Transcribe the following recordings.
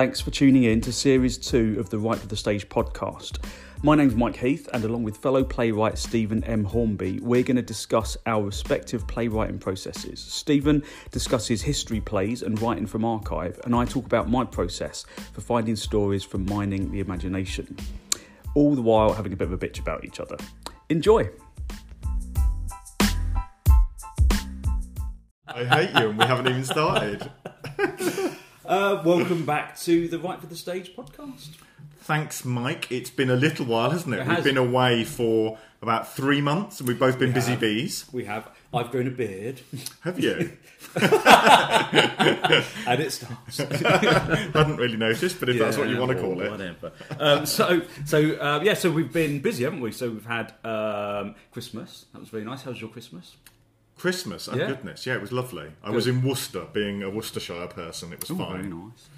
Thanks for tuning in to Series 2 of the Write to the Stage podcast. My name's Mike Heath, and along with fellow playwright Stephen M. Hornby, we're going to discuss our respective playwriting processes. Stephen discusses history plays and writing from archive, and I talk about my process for finding stories from mining the imagination, all the while having a bit of a bitch about each other. Enjoy! I hate you, and we haven't even started. Uh, welcome back to the Write for the Stage podcast. Thanks, Mike. It's been a little while, hasn't it? It We've been away for about three months, and we've both been busy have. bees. We have. I've grown a beard, Have you? and it starts. I hadn't really noticed, but if that's what you want to call it. Whatever. Um, so, so uh, yeah, so we've been busy, haven't we? So we've had um, Christmas. That was very nice. How was your Christmas? Christmas, oh Yeah. goodness, yeah, it was lovely. I was in Worcester, being a Worcestershire person. It was Oh, very nice.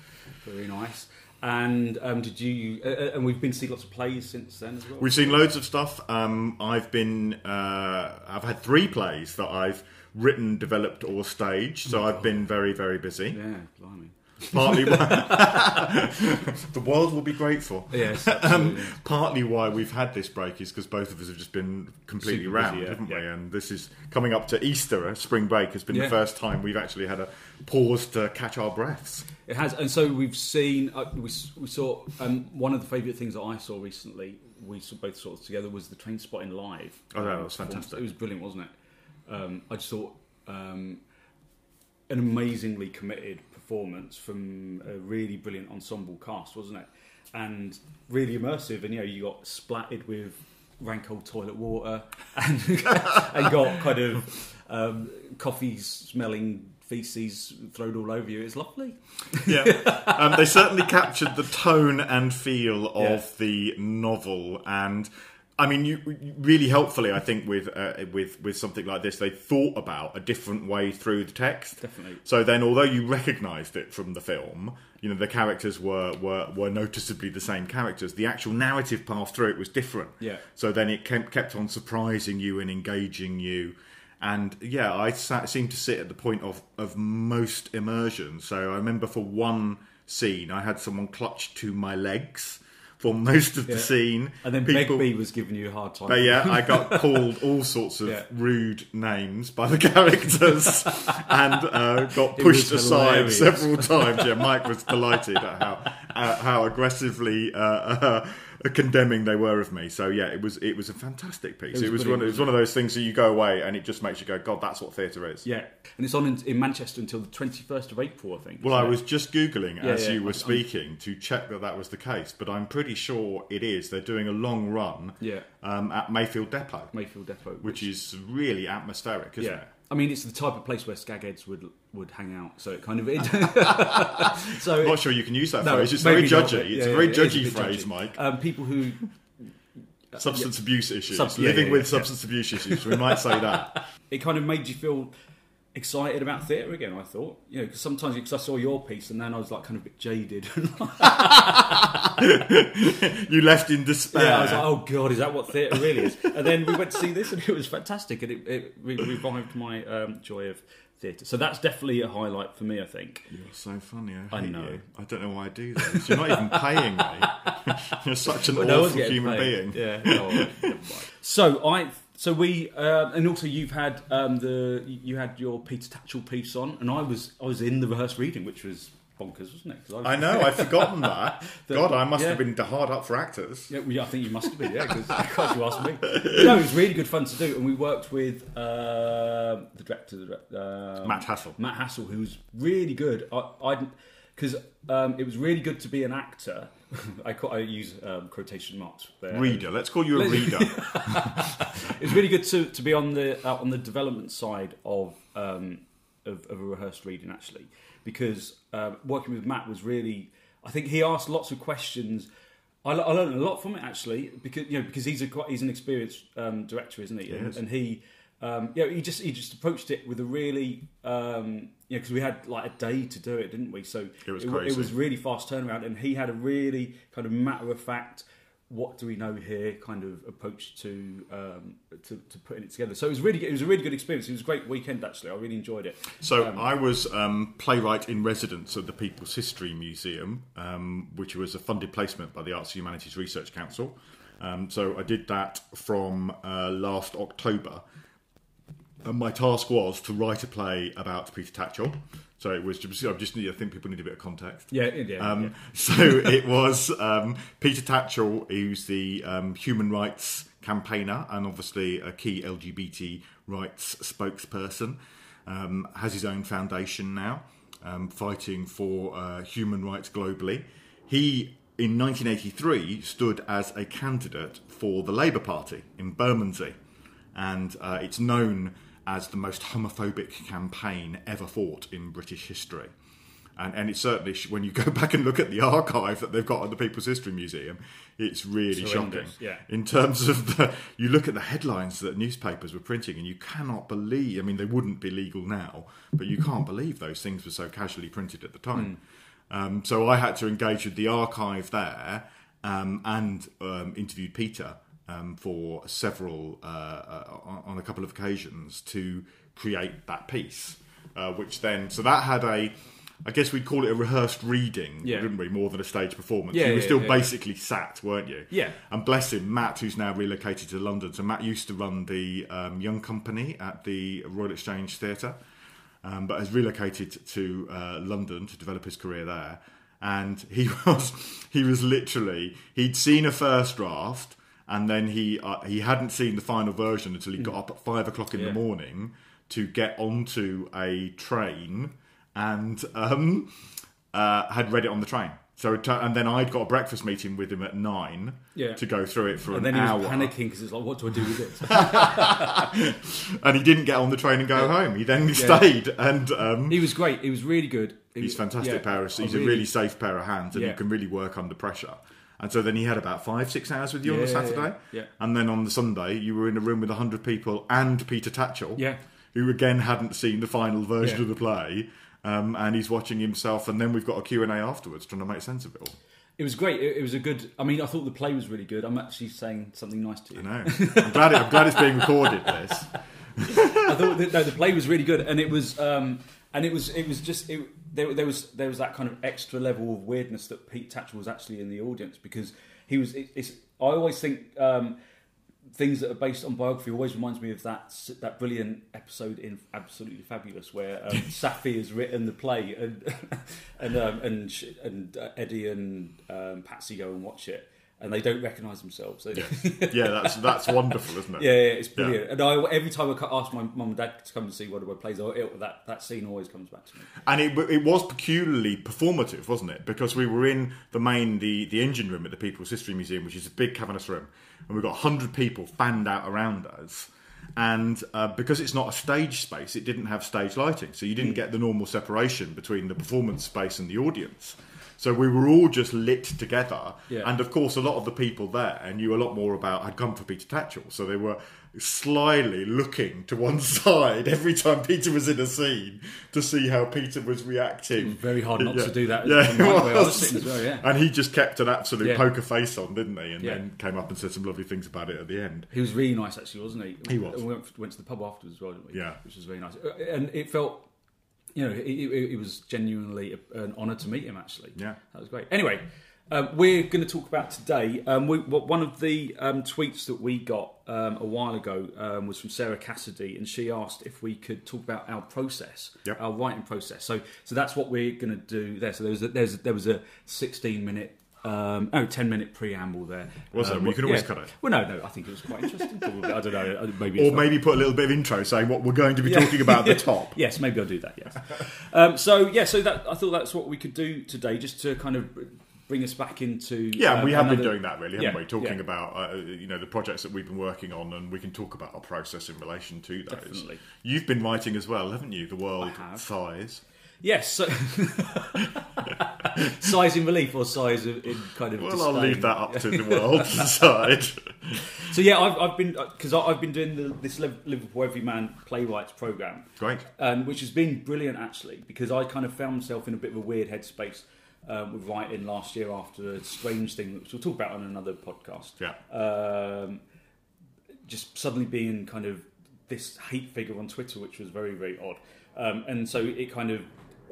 Very nice. And um, did you? Uh, uh, and we've been seeing lots of plays since then as well. We've seen loads of stuff. Um, I've been, uh, I've had three plays that I've written, developed, or staged. So I've been very, very busy. yeah, blimey. Partly, why the world will be grateful. Yes, um, partly why we've had this break is because both of us have just been completely Super busy, round, yeah, haven't we? yeah. And this is coming up to Easter. uh, Spring break has been Yeah. the first time we've actually had a pause to catch our breaths. It has, and so we've seen. Uh, we, we saw um, one of the favourite things that I saw recently. We saw both saw together was the Trainspotting live. Oh, that Um, was fantastic. It was brilliant, wasn't it? Um, I just thought um, an amazingly committed performance from a really brilliant ensemble cast, wasn't it? And really immersive. And you know, you got splattered with rank old toilet water, and, and got kind of um, coffee smelling feces thrown all over you. It's lovely. Yeah, um, they certainly captured the tone and feel of Yeah. the novel, and I mean, you, really helpfully, I think, with uh, with with something like this, they thought about a different way through the text. Definitely. So then, although you recognised it from the film, you know the characters were, were were noticeably the same characters. The actual narrative path through it was different. Yeah. So then it kept kept on surprising you and engaging you. And yeah, I sat, seemed to sit at the point of, of most immersion. So I remember for one scene, I had someone clutched to my legs for most of the scene. And then People- Begbie was giving you a hard time. but yeah, I got called all sorts of Yeah. rude names by the characters and uh, got pushed aside hilarious. several times. Yeah, Mike was delighted at how uh, how aggressively uh, uh, condemning they were of me. So yeah, it was it was a fantastic piece. was It was, one, it was one of those things that you go away and it just makes you go, God, that's what theatre is. Yeah, and it's on in, in Manchester until the twenty first of April, I think. Well, I it? was just googling as yeah, you were I'm- speaking to check that that was the case, but I'm pretty sure it is. They're doing a long run Yeah. um, at Mayfield Depot. Mayfield Depot, which is really atmospheric, isn't yeah. it? I mean, it's the type of place where skagheads would would hang out, so it kind of it. so I'm not sure you can use that no, phrase. It's very maybe not, judgy. it's yeah, a very yeah, judgy bit phrase, judgy. Mike. Um, people who substance abuse issues. Yeah, Living yeah, with yeah. substance abuse issues. We might say that. it kind of made you feel excited about theatre again. I thought, you know, because sometimes because I saw your piece and then I was like kind of a bit jaded. you left in despair. Yeah, I was like, oh god, is that what theatre really is? And then we went to see this, and it was fantastic, and it, it re- revived my um, joy of theatre. So that's definitely a highlight for me, I think. You're so funny. I, I know. You. I don't know why I do this. You're not even paying me. You're such an no one's awful human paid. being. Yeah. Never mind. so I, so we, uh, and also you've had um, the you had your Peter Tatchell piece on, and I was I was in the rehearsed reading, which was bonkers, wasn't it? 'Cause was- I know. I'd forgotten that. The- God, I must yeah. have been hard up for actors. Yeah, well, I think you must have been, yeah, because you asked me. No, it was really good fun to do, and we worked with uh, the director, the uh, Matt Hassel. Matt Hassel, who was really good. I, I because um, it was really good to be an actor. I, ca- I use um, quotation marks there. Reader. Let's call you a reader. It's really good to, to be on the uh, on the development side of um, of, of a rehearsed reading actually, because um, working with Matt was really. I think he asked lots of questions. I, I learned a lot from it actually, because you know because he's a quite, he's an experienced um, director, isn't he? And, is. and he. Um, yeah, he just he just approached it with a really um, you know because we had like a day to do it, didn't we? So It was wa- crazy. it was really fast turnaround, and he had a really kind of matter of fact what do we know here kind of approach to, um, to to putting it together. So it was really it was a really good experience. It was a great weekend actually. I really enjoyed it. So I was um, playwright in residence at the People's History Museum, um, which was a funded placement by the Arts and Humanities Research Council. Um, so I did that from uh, last October, and my task was to write a play about Peter Tatchell. So it was just, I just need, I think people need a bit of context. Yeah, yeah. Um, yeah. So it was um, Peter Tatchell, who's the um, human rights campaigner and obviously a key LGBT rights spokesperson, um, has his own foundation now, um, fighting for uh, human rights globally. He, in 1983, stood as a candidate for the Labour Party in Bermondsey, and uh, it's known as the most homophobic campaign ever fought in British history. And, and it's certainly, when you go back and look at the archive that they've got at the People's History Museum, it's really shocking. yeah. In terms of the, you look at the headlines that newspapers were printing, and you cannot believe, I mean, they wouldn't be legal now, but you can't believe those things were so casually printed at the time. Um, so I had to engage with the archive there um, and um, interviewed Peter um, for several, uh, uh, on- a couple of occasions to create that piece, uh, which then, so that had a, I guess we'd call it a rehearsed reading, Yeah. wouldn't we, more than a stage performance. Yeah, you were yeah, still yeah. basically sat, weren't you? Yeah. And bless him, Matt, who's now relocated to London. So Matt used to run the um, Young Company at the Royal Exchange Theatre, um, but has relocated to uh, London to develop his career there. And he was he was literally he'd seen a first draft, and then he uh, he hadn't seen the final version until he got up at five o'clock in Yeah. the morning to get onto a train and um, uh, had read it on the train. So and then I'd got a breakfast meeting with him at nine Yeah. to go through it for And an then he hour. was panicking because it's like, what do I do with it? and he didn't get on the train and go home. He then stayed, and um, he was great. He was really good. He he's was- fantastic yeah, pair. Of, he's a really safe pair of hands, and Yeah. he can really work under pressure. And so then he had about five, six hours with you on the Yeah, yeah, Saturday, yeah. and then on the Sunday you were in a room with hundred people and Peter Tatchell, Yeah. who again hadn't seen the final version Yeah. of the play, um, and he's watching himself. And then we've got a Q and A afterwards, trying to make sense of it all. It was great. It, it was a good. I mean, I thought the play was really good. I'm actually saying something nice to you. I know. I'm glad. It, I'm glad it's being recorded. This. I thought that, no, the play was really good, and it was, um, and it was, it was just, it, there, there was, there was that kind of extra level of weirdness that Pete Tatchell was actually in the audience because he was. It, it's, I always think um, things that are based on biography always reminds me of that that brilliant episode in Absolutely Fabulous where um, Saffy has written the play and and um, and and uh, Eddie and um, Patsy go and watch it. And they don't recognise themselves. They, Yeah, that's that's wonderful, isn't it? Yeah, yeah, it's brilliant. And I, every time I ask my mum and dad to come and see one of my plays, it, that that scene always comes back to me. And it, it was peculiarly performative, wasn't it? Because we were in the main, the, the engine room at the People's History Museum, which is a big cavernous room, and we've got 100 people fanned out around us. And uh, because it's not a stage space, it didn't have stage lighting. So you didn't get the normal separation between the performance space and the audience. So we were all just lit together. Yeah. And of course, a lot of the people there knew a lot more about, had come for Peter Tatchell. So they were slyly looking to one side every time Peter was in a scene to see how Peter was reacting. Very hard not Yeah. to do that. Yeah, was was. well, yeah. And he just kept an absolute Yeah. poker face on, didn't he? And then came up and said some lovely things about it at the end. He was really nice, actually, wasn't he? He was. And we went, went to the pub afterwards as well, didn't we? Yeah. which was very nice. Uh, And it felt, you know, it, it, it was genuinely a, an honour to meet him. Actually, Yeah. that was great. Anyway. Um, we're going to talk about today. Um, we, what- one of the um, tweets that we got um, a while ago um, was from Sarah Cassidy, and she asked if we could talk about our process, Yep. our writing process. So, so that's what we're going to do there. So there was a, there's, there was a 16 minute, um, oh, 10 minute preamble there. Was there? Um, Well, you can always yeah. cut it. Well, no, no, I think it was quite interesting. Probably. I don't know. uh, Maybe Or maybe put a little bit of intro saying what we're going to be talking about at the top. Yes, maybe I'll do that. Yes. um, so yeah, so that I thought that's what we could do today, just to kind of bring us back into. Yeah, um, we have been doing that really, haven't Yeah, we? Talking yeah. about uh, you know the projects that we've been working on, and we can talk about our process in relation to those. Definitely. You've been writing as well, haven't you? The world have. Yes. So sighs in relief or sighs in in kind of. Well, disdain. I'll leave that up to the world to decide. So yeah, I've, I've been because I've been doing the, this Liv- Liverpool Everyman playwrights program. Great. um, which has been brilliant actually because I kind of found myself in a bit of a weird headspace um, with writing last year after a strange thing, which we'll talk about on another podcast. Yeah. Um, just suddenly being kind of this hate figure on Twitter, which was very, very odd. Um, and so it kind of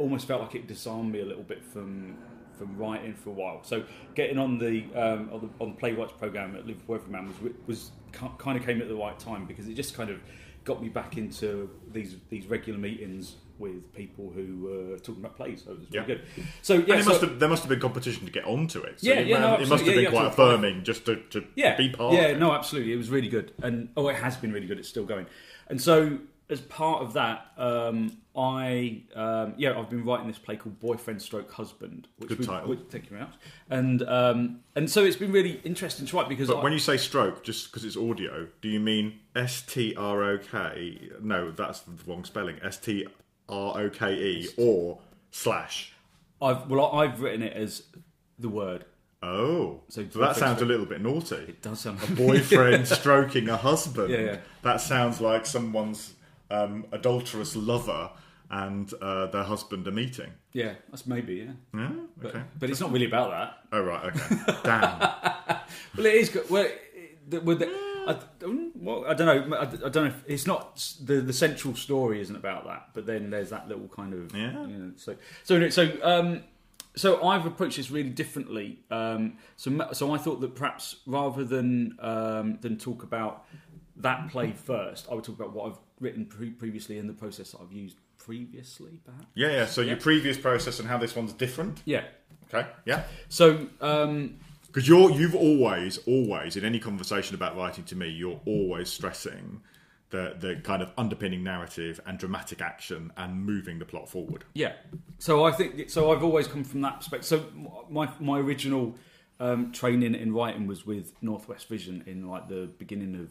almost felt like it disarmed me a little bit from from writing for a while. So getting on the um, on the, on the playwrights program at Liverpool Everyman was was kind of came at the right time because it just kind of got me back into these these regular meetings with people who were talking about plays. So it was really Yeah. good. So yeah, and it so- must have, there must have been competition to get onto it. So Yeah, you yeah, no, it must have absolutely. been Yeah, quite affirming just to, to yeah, be part yeah, of it. Yeah no, absolutely, it was really good, and oh, it has been really good. It's still going, and so as part of that, um, I um, yeah, I've been writing this play called Boyfriend Stroke Husband, which Good we, title. which- thank you very much, and um, and so it's been really interesting to write because But I, when you say stroke, just because it's audio, do you mean S T R O K? No, that's the wrong spelling. S T R O K E or slash. I've well, I've written it as the word. Oh, So so, that sounds a little bit naughty. It does sound a Boyfriend stroking a husband. Yeah, yeah. That sounds like someone's um, adulterous lover and uh, their husband are meeting. yeah, that's maybe yeah, Yeah. but, Okay. but it's not really about that. Oh right. Okay. Damn. Well, it is good. Well, it- with the, I, don't- well, I don't know. I, I don't know. If, it's not the the central story isn't about that, but then there's that little kind of Yeah. You know, so so so um, so I've approached this really differently. Um, so so I thought that perhaps rather than um, than talk about that play first, I would talk about what I've written pre- previously in the process that I've used previously, perhaps. Yeah. Yeah. So your previous process and how this one's different. Yeah. Okay. Yeah. So um, Because you're you've always always in any conversation about writing to me, you're always stressing the the kind of underpinning narrative and dramatic action and moving the plot forward. Yeah. So I think so. I've always come from that perspective. So my my original um, training in writing was with Northwest Vision in like the beginning of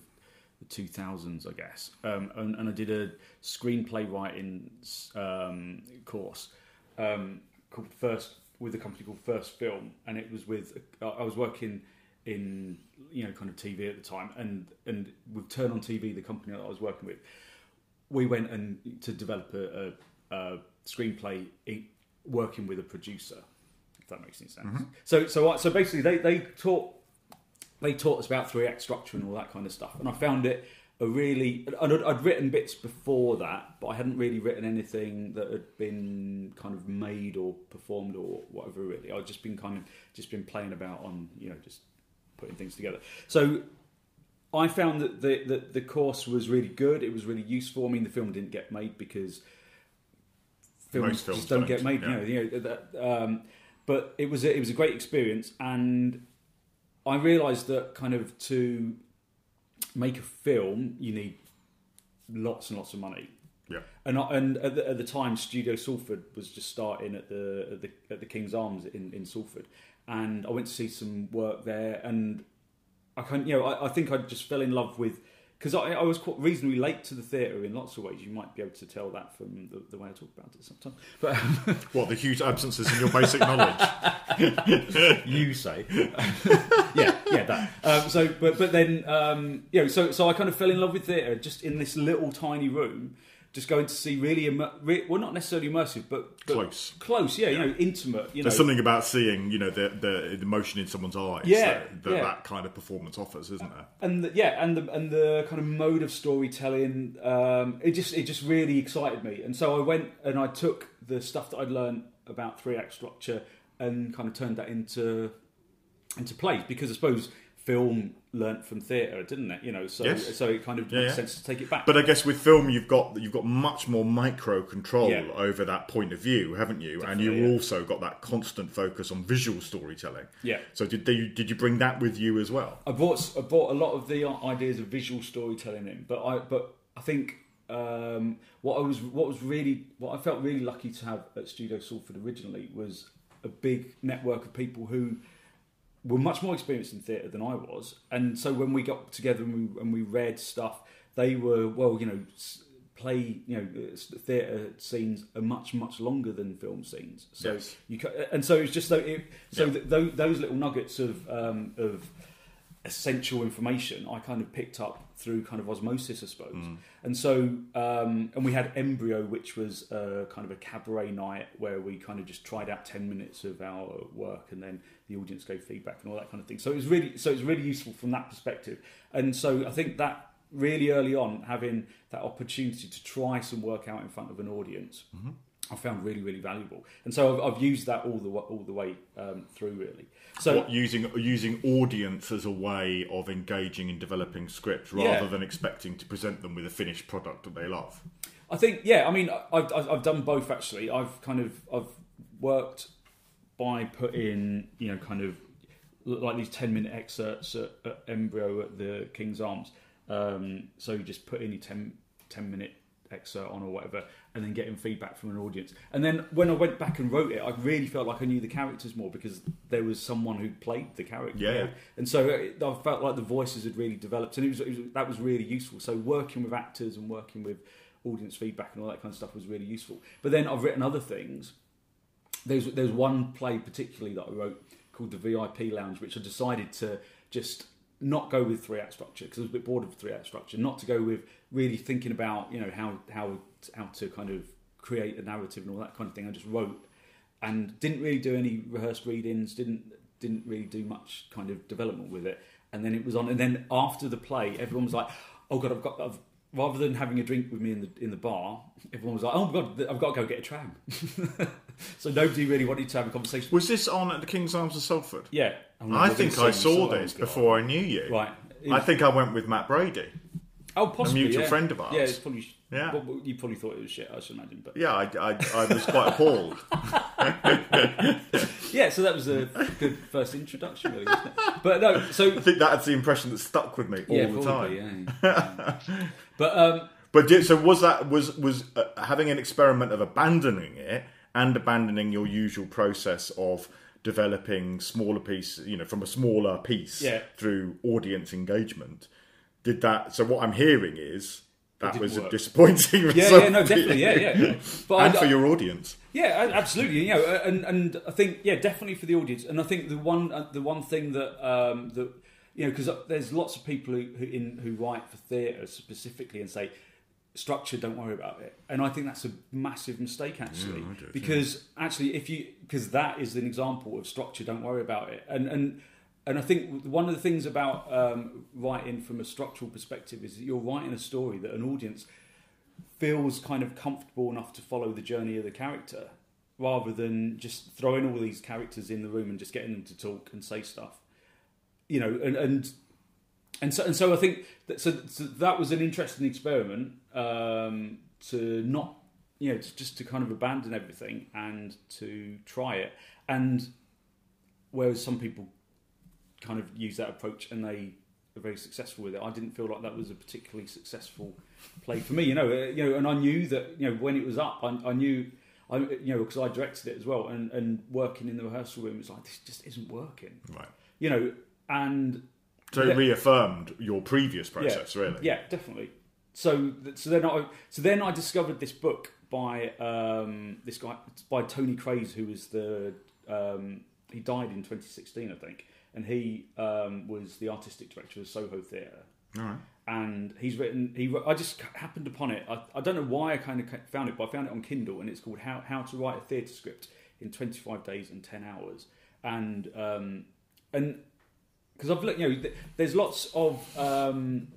the two thousands, I guess. Um, and, and I did a screenplay writing um, course um, called First with a company called First Film, and it was with I was working in you know kind of TV at the time, and and with Turn on TV, the company that I was working with, we went and to develop a, a, a screenplay working with a producer. If that makes any sense. So so I- so basically, they they taught they taught us about three act structure and all that kind of stuff, and I found it a really. and I'd, I'd written bits before that, but I hadn't really written anything that had been kind of made or performed or whatever. Really, I'd just been kind of just been playing about on you know just putting things together. So I found that the, the the course was really good. It was really useful. I mean, the film didn't get made because films, Most films just don't, don't, get made. yeah. You know, you know that, um, but it was a, it was a great experience, and I realised that kind of to make a film, you need lots and lots of money. Yeah. And I, and at the, at the time, Studio Salford was just starting at the at the, at the King's Arms in, in Salford, and I went to see some work there, and I kind you know I, I think I just fell in love with because I, I was quite reasonably late to the theatre in lots of ways. You might be able to tell that from the, the way I talk about it sometimes, but What the huge absences in your basic knowledge? you say. yeah, yeah, that. Um, so, but but then, um, you know, so so I kind of fell in love with theatre just in this little tiny room, just going to see really, immer- re- well, not necessarily immersive, but, but Close. close, yeah, you know, intimate, you know. There's something about seeing, you know, the the, the emotion in someone's eyes Yeah, that, that yeah. that kind of performance offers, isn't there? and the, yeah, and the and the kind of mode of storytelling, um, it just it just really excited me, and so I went and I took the stuff that I'd learned about three act structure and kind of turned that into into plays because I suppose film learnt from theatre, didn't it? You know, so Yes. so it kind of Yeah, makes yeah. sense to take it back. But I guess with film, you've got you've got much more micro control Yeah. over that point of view, haven't you? and you've also got that constant focus on visual storytelling. Yeah. So did they, did you bring that with you as well? I brought I brought a lot of the ideas of visual storytelling in, but I but I think um, what I was what was really what I felt really lucky to have at Studio Salford originally was a big network of people who were much more experienced in theatre than I was, and so when we got together and we, and we read stuff, they were well, you know. Play, you know, theatre scenes are much much longer than film scenes. So Yes. you ca- and so it's just so it, so Yeah. th- those, those little nuggets of um, of essential information I kind of picked up through kind of osmosis, I suppose. Mm. And so, um, and we had Embryo, which was a, kind of a cabaret night where we kind of just tried out ten minutes of our work, and then the audience gave feedback and all that kind of thing. So it was really, so it was really useful from that perspective. And so I think that really early on, having that opportunity to try some work out in front of an audience. Mm-hmm. I found really, really valuable, and so I've, I've used that all the all the way um, through, really. So what, using using audience as a way of engaging in developing scripts rather Yeah. than expecting to present them with a finished product that they love. I think, yeah. I mean, I've, I've I've done both actually. I've kind of I've worked by putting you know kind of like these ten minute excerpts at, at Embryo at the King's Arms. Um, so you just put in your 10, 10 minute excerpt on or whatever, and then getting feedback from an audience. And then when I went back and wrote it, I really felt like I knew the characters more because there was someone who played the character. Yeah. And so it, I felt like the voices had really developed, and it was, it was that was really useful. So working with actors and working with audience feedback and all that kind of stuff was really useful. But then I've written other things. There's there's one play particularly that I wrote called the VIP Lounge, which I decided to just not go with three act structure because I was a bit bored of three act structure. Not to go with really thinking about you know how how how to kind of create a narrative and all that kind of thing. I just wrote and didn't really do any rehearsed readings. Didn't didn't really do much kind of development with it. And then it was on. And then after the play, everyone was like, "Oh God, I've got." I've, rather than having a drink with me in the in the bar, everyone was like, "Oh my God, I've got to go get a tram." so nobody really wanted to have a conversation. Was this on at the King's Arms of Salford? Yeah, I'm I think I saw so. this before I knew you. Right. I think I went with Matt Brady. Oh, possibly, mutual yeah. friend of ours. Yeah, it's probably. Yeah. well, you probably thought it was shit. I should imagine, but Yeah, I, I, I was quite appalled. yeah. So that was a good first introduction, really. Wasn't it? But no, so I think that's the impression that stuck with me all yeah, the probably, time. yeah. yeah. but um, But did, so was that was was uh, having an experiment of abandoning it and abandoning your usual process of developing smaller pieces, you know, from a smaller piece Yeah. through audience engagement. Did that? So what I'm hearing is that was a disappointing yeah, result. yeah, no, definitely, yeah, yeah. But and I, for your audience. Yeah, absolutely. You know, uh, and and I think yeah, definitely for the audience. And I think the one uh, the one thing that um, that you know because there's lots of people who who, in, who write for theatre specifically and say structure, don't worry about it. And I think that's a massive mistake actually, too. because actually if you because that is an example of structure, don't worry about it. And and and I think one of the things about um, writing from a structural perspective is that you're writing a story that an audience feels kind of comfortable enough to follow the journey of the character rather than just throwing all these characters in the room and just getting them to talk and say stuff. You know and and and so and so I think that so, so that was an interesting experiment um, to not you know to, just to kind of abandon everything and to try it. And whereas some people kind of use that approach and they are very successful with it. I didn't feel like that was a particularly successful play for me. You know, uh, you know, and I knew that you know when it was up, I, I knew. I, you know, because I directed it as well, and, and working in the rehearsal room, it's like this just isn't working. Right. You know, and So it reaffirmed your previous process, yeah, really. Yeah, definitely. So, so then I, so then I discovered this book by um, this guy by Tony Craze, who was the um, he died in 2016, I think, and he um, was the artistic director of Soho Theatre. All right. And he's written. He I just happened upon it. I, I don't know why I kind of found it, but I found it on Kindle, and it's called "How How to Write a Theatre Script in 25 Days and 10 Hours." And um, and because I've looked, you know, there's lots of um,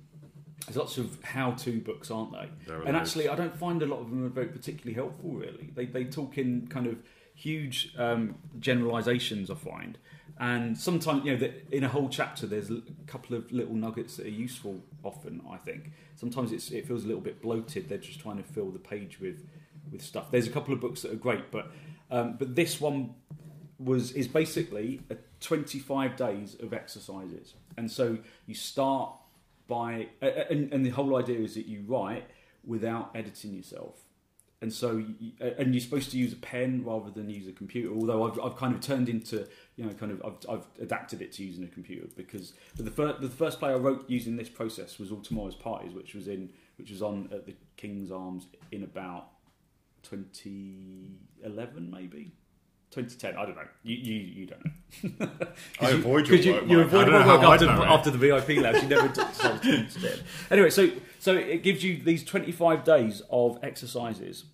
there's lots of how-to books, aren't they? There and actually, I don't find a lot of them are very particularly helpful. Really, they they talk in kind of huge um, generalizations. I find, and sometimes you know, that in a whole chapter, there's a couple of little nuggets that are useful. Often, I think sometimes it feels a little bit bloated. They're just trying to fill the page with with stuff. There's a couple of books that are great, but um, but this one was is basically a 25 days of exercises and so you start by and, and the whole idea is that you write without editing yourself and so you, and you're supposed to use a pen rather than use a computer although I've, I've kind of turned into you know kind of I've, I've adapted it to using a computer because the first the first play I wrote using this process was all tomorrow's parties which was in which was on at the King's Arms in about 2011 maybe 2010. I don't know. You you, you don't know. I you, avoid your you, work, you Mike. avoid my work after, after the VIP labs. You never decided to instead. Anyway, so so it gives you these 25 days of exercises.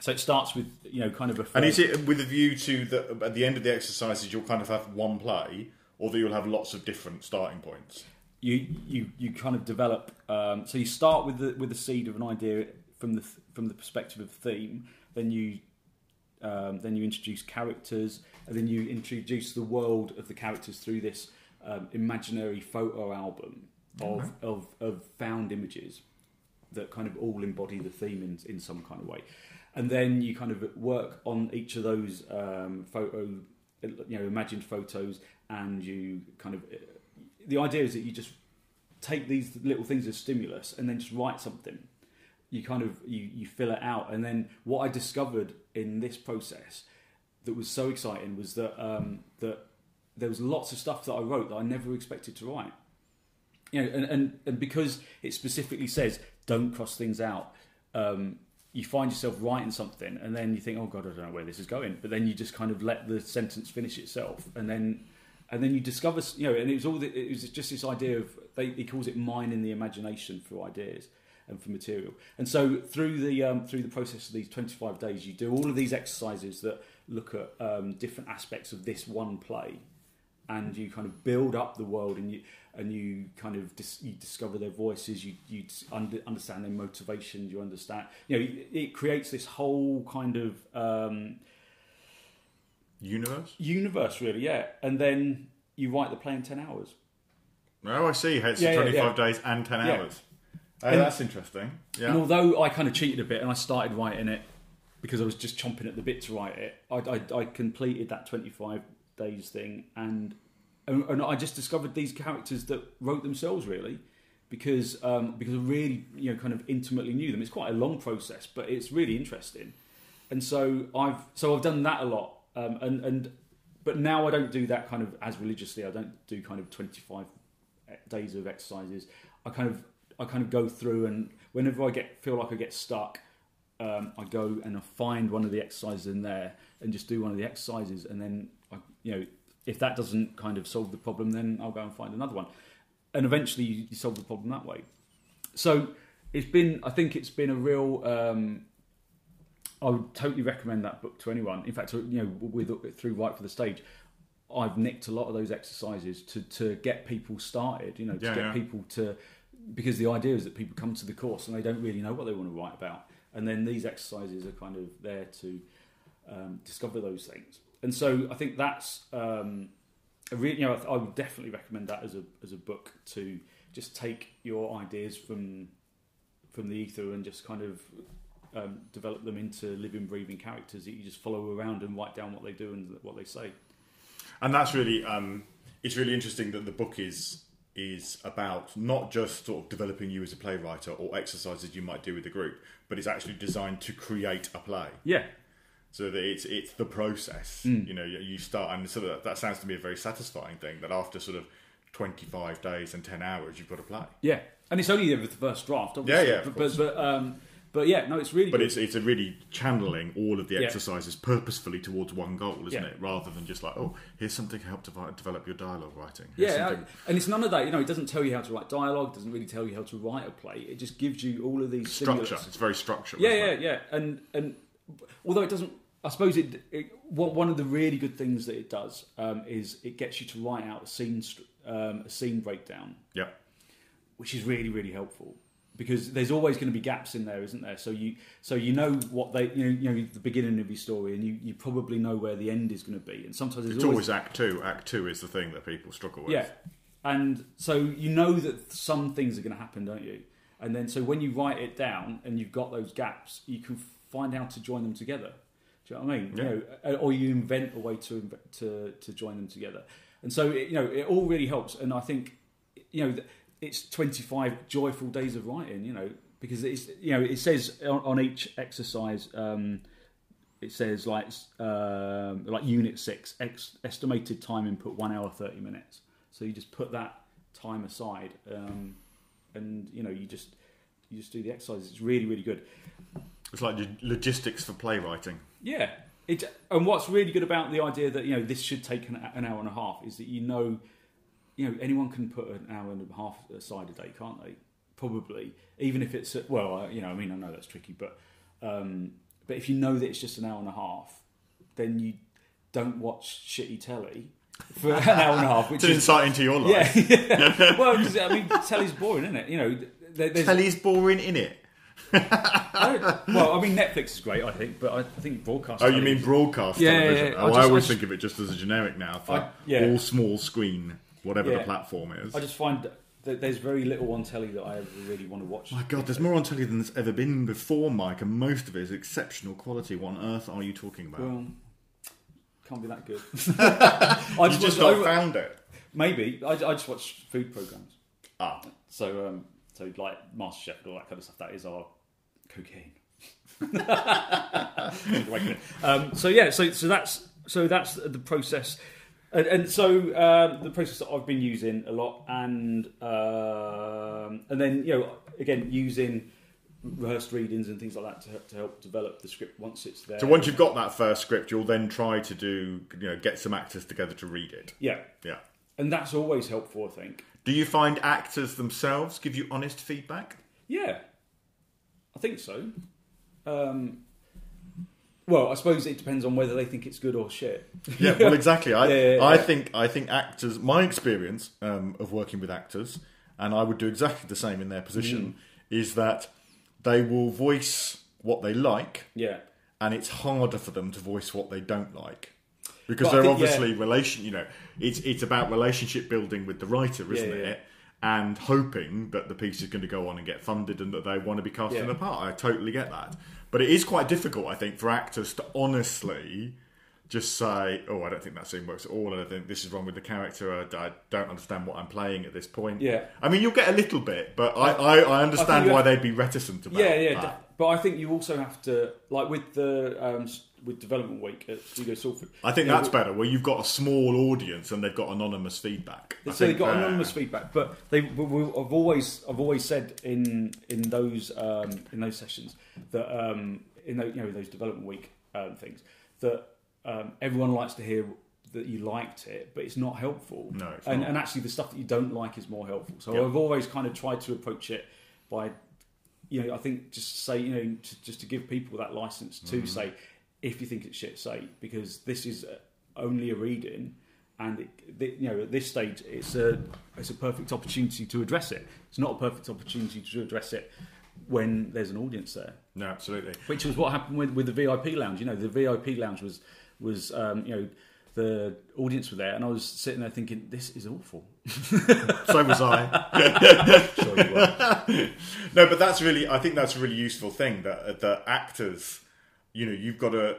So it starts with you know kind of a And is it with a view to that at the end of the exercises you'll kind of have one play, or that you'll have lots of different starting points? you you you kind of develop. Um, so you start with the with the seed of an idea from the from the perspective of theme. Then you um, then you introduce characters, and then you introduce the world of the characters through this um, imaginary photo album of, of of found images that kind of all embody the theme in in some kind of way. And then you kind of work on each of those um, photo, you know, imagined photos, and you kind of the idea is that you just take these little things as stimulus and then just write something. You kind of you, you fill it out. And then what i discovered in this process that was so exciting was that um, that there was lots of stuff that i wrote that i never expected to write you know and, and, and because it specifically says don't cross things out um, you find yourself writing something and then you think oh god i don't know where this is going but then you just kind of let the sentence finish itself and then and then you discover you know and it was all the, it was just this idea of they, he calls it mining the imagination for ideas and for material. And so through the um, through the process of these 25 days you do all of these exercises that look at um, different aspects of this one play and you kind of build up the world and you and you kind of dis, you discover their voices you you under, understand their motivations you understand you know it, it creates this whole kind of um, Universe? universe really yeah and then you write the play in 10 hours Oh, I see. It's Yeah, yeah, 25 yeah. days and 10 Yeah. hours. Oh, And- that's interesting. Yeah. and although i kind of cheated a bit and i started writing it because i was just chomping at the bit to write it i, I, I completed that 25 days thing and and and i just discovered these characters that wrote themselves really because um, because I really you know kind of intimately knew them. It's quite a long process, but it's really interesting. And so I've so I've done that a lot, um, and and but now I don't do that kind of as religiously. I don't do kind of twenty five days of exercises. I kind of I kind of go through and whenever I get feel like I get stuck, um, I go and I find one of the exercises in there and just do one of the exercises, and then I, you know if that doesn't kind of solve the problem, then I'll go and find another one, and eventually you, solve the problem that way. So it's been I think it's been a real. Um, I would totally recommend that book to anyone. In fact, you know, with through Write for the Stage, I've nicked a lot of those exercises to to get people started. You know, to Yeah, get yeah. people to because the idea is that people come to the course and they don't really know what they want to write about, and then these exercises are kind of there to um, discover those things. And so I think that's um, a really, you know, I, I would definitely recommend that as a as a book to just take your ideas from from the ether and just kind of um, develop them into living, breathing characters that you just follow around and write down what they do and what they say. and that's really um, it's really interesting that the book is is about not just sort of developing you as a playwright or exercises you might do with the group, but it's actually designed to create a play. Yeah, So that it's it's the process. You know, you start and sort of that sounds to me a very satisfying thing. That after sort of twenty five days and ten hours, you've got a play. yeah, and it's only the first draft, obviously. Yeah, yeah, but but, but um, but yeah, no, it's really. But good. it's it's a really channeling all of the Yeah. exercises purposefully towards one goal, isn't Yeah. it? Rather than just like, oh, here's something to help develop your dialogue writing. Here's Yeah, something- and it's none of that. You know, it doesn't tell you how to write dialogue. Doesn't really tell you how to write a play. It just gives you all of these structure. It's very structured. Yeah, yeah, it? yeah. And and although it doesn't, I suppose it. it what one of the really good things that it does um, is it gets you to write out a scene um, a scene breakdown, yeah. which is really really helpful because there's always going to be gaps in there, isn't there? So you so you know what they you know you know the beginning of your story, and you, you probably know where the end is going to be. And sometimes It's always Act Two. Act Two is the thing that people struggle with. yeah, and so you know that some things are going to happen, don't you? And then so when you write it down and you've got those gaps, you can find out to join them together. Do you know what I mean? Yeah. You know, uh, or you invent a way to to to join them together. And so it, you know, it all really helps. And I think you know it's 25 joyful days of writing. You know, because it's you know it says on, on each exercise. Um, it says like um, like unit six ex- estimated time input one hour thirty minutes. So you just put that time aside, um, and you know you just you just do the exercises. It's really really good. It's like lo- logistics for playwriting. Yeah, It, and what's really good about the idea that you know this should take an, an hour and a half is that you know, you know, anyone can put an hour and a half aside a day, can't they? Probably, even if it's well, you know, I mean, I know that's tricky, but um, but if you know that it's just an hour and a half, then you don't watch shitty telly for an hour and a half, which It's an is insight into your life. yeah. well, 'cause, I mean, telly's boring, isn't it? You know, there, there's, Telly's boring in it. I well, I mean, Netflix is great, I think, but I think broadcast. Oh, you mean broadcast Yeah, yeah, television? yeah. I Oh, I, just- I always just- think of it just as a generic now for I- yeah. all small screen, whatever Yeah. the platform is. I just find that there's very little on telly that I ever really want to watch. My God, there's more on telly than there's ever been before, Mike, and most of it is exceptional quality. What on earth are you talking about? Well, can't be that good. I you just, just not I- found it. maybe I, I just watch food programs. Ah, So, um, so like MasterChef and all that kind of stuff. That is our cocaine. um, so yeah, so so that's so that's the process, and, and so um, the process that I've been using a lot, and um, and then you know again using rehearsed readings and things like that to, to help develop the script once it's there. so once you've got that first script, you'll then try to do, you know, get some actors together to read it. yeah, Yeah. and that's always helpful, I think. Do you find actors themselves give you honest feedback? Yeah, I think so. Um, well, I suppose it depends on whether they think it's good or shit. Yeah, well, exactly. I, Yeah, yeah, I think I think actors. My experience um, of working with actors, and I would do exactly the same in their position, Mm. is that they will voice what they like, Yeah, and it's harder for them to voice what they don't like because But they're think, yeah. obviously relation. You know, it's it's about relationship building with the writer, isn't Yeah, yeah, it? And hoping that the piece is going to go on and get funded, and that they want to be cast in Yeah. a part. I totally get that, but it is quite difficult, I think, for actors to honestly just say, "Oh, I don't think that scene works at all. And I think this is wrong with the character. I, I don't understand what I'm playing at this point." Yeah. I mean, you'll get a little bit, but I, I, I understand you why have- they'd be reticent about that. yeah, yeah. that. But I think you also have to like with the um, with development week at Studio Salford. I think you know, that's better, where you've got a small audience and they've got anonymous feedback. So they've got they're- anonymous feedback, but they. I've always, I've always said in in those um, in those sessions that um, in those, you know those development week um, things that um, everyone likes to hear that you liked it, but it's not helpful. No, and, not. and actually the stuff that you don't like is more helpful. So Yeah. I've always kind of tried to approach it by, you know, I think just say you know to, just to give people that license to Mm-hmm. say if you think it's shit, say because this is uh, only a reading and it, you know at this stage it's a it's a perfect opportunity to address it. It's not a perfect opportunity to address it when there's an audience there, No, absolutely. which was what happened with, with the VIP lounge. You know, the VIP lounge was was um, you know the audience were there, and I was sitting there thinking this is awful. So was I. Sorry, well, no, but that's really, I think that's a really useful thing that the actors, you know, you've got to,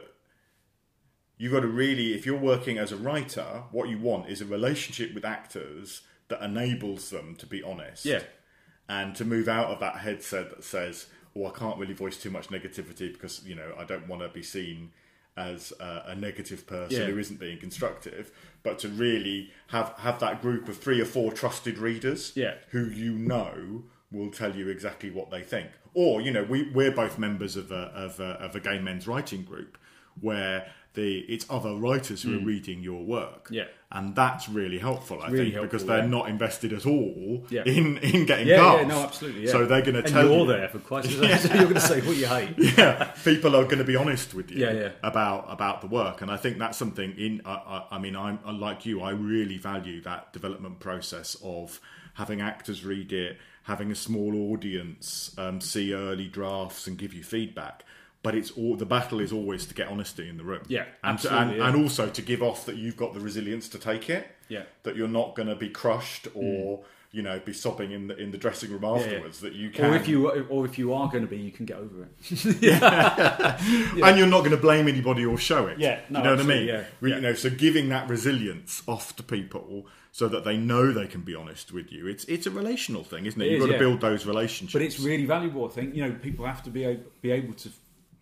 you've got to really, if you're working as a writer, what you want is a relationship with actors that enables them to be honest. Yeah. And to move out of that headset that says, "Oh, I can't really voice too much negativity because you know I don't want to be seen as a, a negative person Yeah. who isn't being constructive," but to really have have that group of three or four trusted readers Yeah. who you know will tell you exactly what they think. Or you know, we we're both members of a of a, of a gay men's writing group where the it's other writers who are reading your work. Hmm. Yeah. And that's really helpful, I Really think, helpful, because they're yeah. not invested at all Yeah. in, in getting yeah, cast. yeah, no, absolutely. Yeah. So they're going to tell you're you. there for sake. So you're going to say what you hate. yeah, people are going to be honest with you Yeah, yeah. about about the work, and I think that's something. In I, I, I mean, I'm like you. I really value that development process of having actors read it, having a small audience um, see early drafts and give you feedback. But it's all the battle is always to get honesty in the room. Yeah, and to, and, yeah. and also to give off that you've got the resilience to take it. Yeah. that you're not going to be crushed or. You know, be sobbing in the in the dressing room afterwards. That you can, Or if you or if you are going to be, you can get over it. yeah. and you're not going to blame anybody or show it. Yeah, no, you know what I mean. yeah. You know, so giving that resilience off to people so that they know they can be honest with you. It's it's a relational thing, isn't it? It You've is, got to yeah. build those relationships. But it's really valuable. I think you know people have to be able, be able to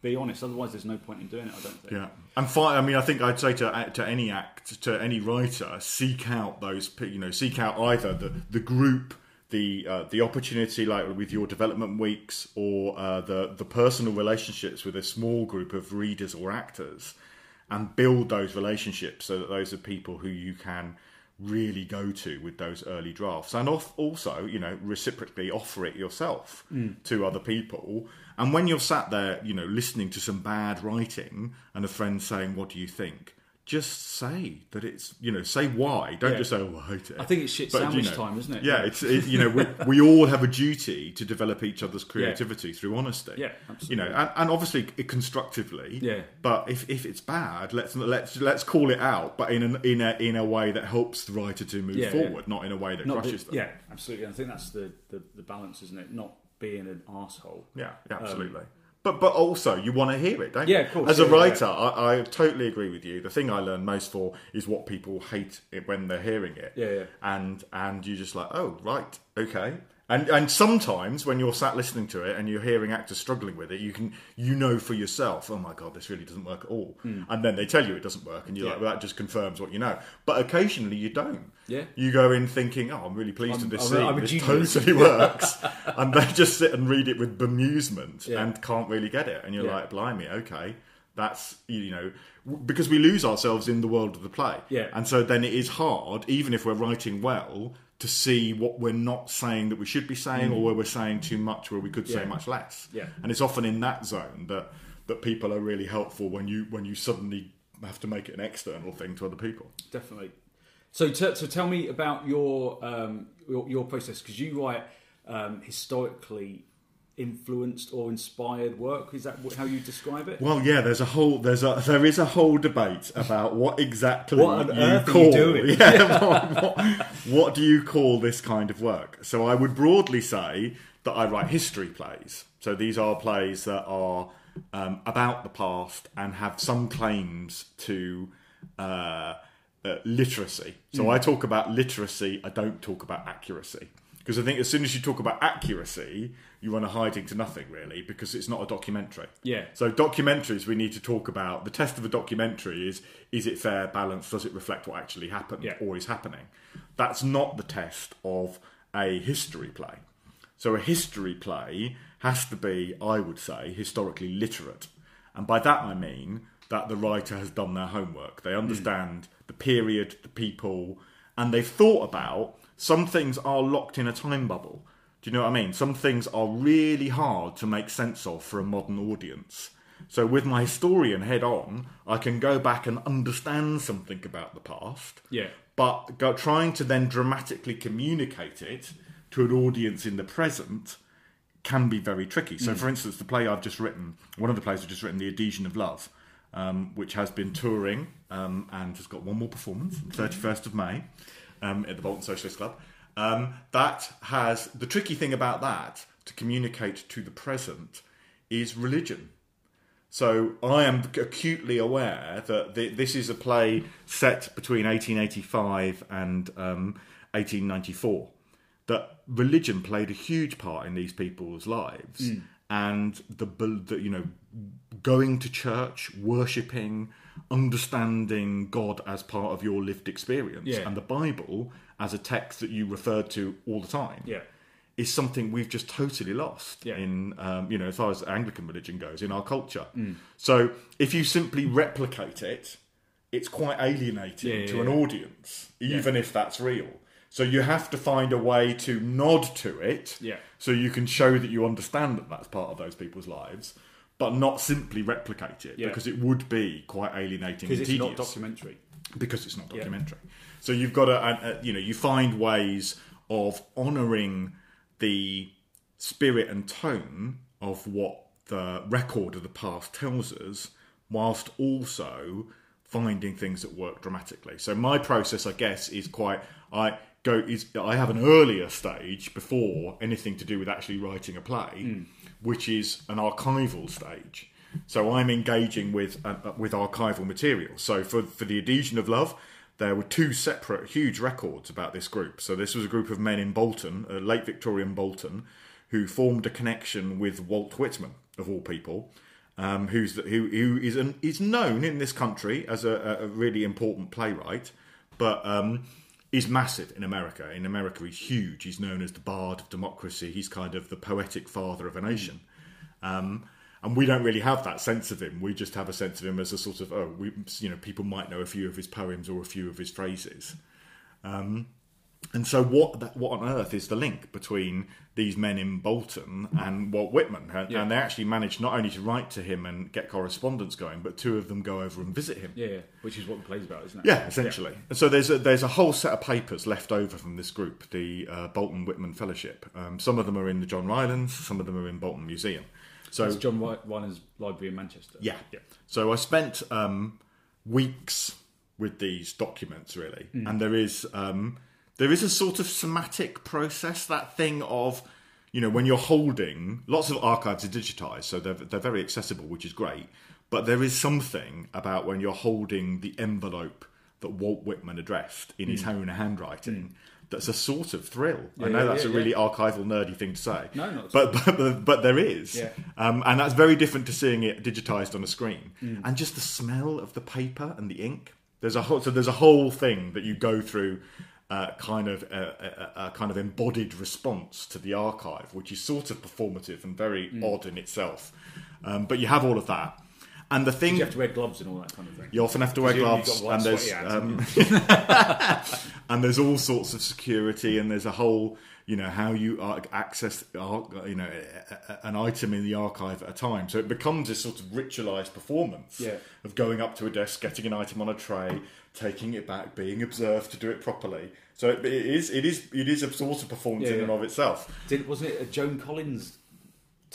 be honest. Otherwise, there's no point in doing it. I don't think. yeah, and fi- I mean, I think I'd say to to any act, to any writer, seek out those. You know, seek out either the the group. The uh, the opportunity, like with your development weeks, or uh, the the personal relationships with a small group of readers or actors, and build those relationships so that those are people who you can really go to with those early drafts. And off also you know reciprocally offer it yourself mm. to other people. And when you're sat there you know listening to some bad writing and a friend saying what do you think just say that it's you know say why don't Yeah. just say oh I hate it I think it's shit But, sandwich you know, time, isn't it? yeah it's it, you know we, we all have a duty to develop each other's creativity through honesty Yeah, absolutely. you know and, and obviously constructively Yeah. but if, if it's bad let's let's let's call it out but in an, in a in a way that helps the writer to move Yeah, forward yeah. not in a way that Not crushes the- them Yeah, absolutely. I think that's the, the, the balance, isn't it? Not being an asshole. yeah, yeah, um, absolutely. But but also you want to hear it, don't Um, Yeah, you? of course, As a yeah, yeah, writer, I, I totally agree with you. The thing I learn most for is what people hate it when they're hearing it. Yeah, yeah. And and you're just like, oh right, okay. And and sometimes when you're sat listening to it and you're hearing actors struggling with it, you can you know for yourself, oh my god, this really doesn't work at all. Hmm. And then they tell you it doesn't work, and you're. Yeah. like, well, that just confirms what you know. But occasionally you don't. Yeah. You go in thinking, oh, I'm really pleased I'm- with this I'm scene. I'm this genius." totally works. and they just sit and read it with bemusement Yeah. and can't really get it. And you're Yeah. like, blimey, okay. That's, you know, because we lose ourselves in the world of the play. Yeah. And so then it is hard, even if we're writing well, to see what we're not saying that we should be saying or where we're saying too much where we could say Mm. Much less. Yeah. And it's often in that zone that, that people are really helpful when you when you suddenly have to make it an external thing to other people. Definitely. So, t- so tell me about your um, your, your process because you write um, historically influenced or inspired work. Is that how you describe it? Well, yeah, there's a whole there's a there is a whole debate about what exactly What you are call you doing? yeah what, what, what do you call this kind of work? So I would broadly say that I write history plays. So these are plays that are um, about the past and have some claims to uh, uh, literacy. So I talk about literacy. I don't talk about accuracy. Because I think as soon as you talk about accuracy, you run a hiding to nothing, really, because it's not a documentary. Yeah. So documentaries, we need to talk about the test of a documentary is is it fair, balanced, does it reflect what actually happened Yeah. or is happening? That's not the test of a history play. So a history play has to be, I would say, historically literate. And by that I mean that the writer has done their homework. They hmm. understand the period, the people, and they've thought about some things are locked in a time bubble. Do you know what I mean? Some things are really hard to make sense of for a modern audience. So with my historian head on, I can go back and understand something about the past Yeah. but go, trying to then dramatically communicate it to an audience in the present can be very tricky. So, for instance, the play I've just written, one of the plays I've just written, The Adhesion of Love, um, which has been touring um, and has got one more performance, 31st of May, um, at the Bolton Socialist Club. Um, that has the tricky thing about that to communicate to the present is religion. So I am acutely aware that th- this is a play set between 1885 and um, 1894. That religion played a huge part in these people's lives, and the, the you know going to church, worshipping, understanding God as part of your lived experience, Yeah. and the Bible as a text that you refer to all the time Yeah. is something we've just totally lost Yeah. in um, you know as far as Anglican religion goes in our culture. Mm. So if you simply replicate it, it's quite alienating to an audience, even if that's real. So you have to find a way to nod to it, Yeah. so you can show that you understand that that's part of those people's lives, but not simply replicate it Yeah. because it would be quite alienating and Because it's not tedious documentary. because it's not documentary. So you've got to, uh, uh, you know, you find ways of honouring the spirit and tone of what the record of the past tells us, whilst also finding things that work dramatically. So my process, I guess, is quite I go is I have an earlier stage before anything to do with actually writing a play, which is an archival stage. So I'm engaging with uh, uh, with archival material. So for for the adhesion of love, there were two separate huge records about this group. So this was a group of men in Bolton, uh, late Victorian Bolton, who formed a connection with Walt Whitman of all people, um, who's the, who who is an, is known in this country as a, a really important playwright, but. Um, is massive in America. In America, he's huge. He's known as the bard of democracy. He's kind of the poetic father of a nation. Um, and we don't really have that sense of him. We just have a sense of him as a sort of oh, we, you know, people might know a few of his poems or a few of his phrases. Um, and so, what what on earth is the link between these men in Bolton and Walt Whitman? And, Yeah. and they actually managed not only to write to him and get correspondence going, but two of them go over and visit him. Yeah, yeah, which is what the play's about, isn't it? Yeah, essentially. And so there's a, there's a whole set of papers left over from this group, the uh, Bolton Whitman Fellowship. Um, some of them are in the John Rylands, some of them are in Bolton Museum. So It's John Rylands library in Manchester. yeah. yeah. So I spent um, weeks with these documents, really, Hmm. and there is um, there is a sort of somatic process. That thing of you know when you're holding lots of archives are digitized, so they're they're very accessible, which is great. But there is something about when you're holding the envelope that Walt Whitman addressed in his own handwriting. That's a sort of thrill. I Hmm. Know yeah, that's yeah, a really archival, nerdy thing to say. No, not but, but but but there is, Yeah. um, and that's very different to seeing it digitized on a screen. Mm. And just the smell of the paper and the ink. There's a whole, so there's a whole thing that you go through, uh, kind of a, a, a kind of embodied response to the archive, which is sort of performative and very Mm. odd in itself. Um, but you have all of that, and the thing You have to wear gloves and all that kind of thing. you often have to wear gloves, you've got white and there's um, and there's all sorts of security, and there's a whole, you know, how you access, you know, an item in the archive at a time. So it becomes this sort of ritualized performance Yeah. of going up to a desk, getting an item on a tray, taking it back, being observed to do it properly. So it, it is, it is, it is a sort of performance Yeah, in and of itself. Did, wasn't it a Joan Collins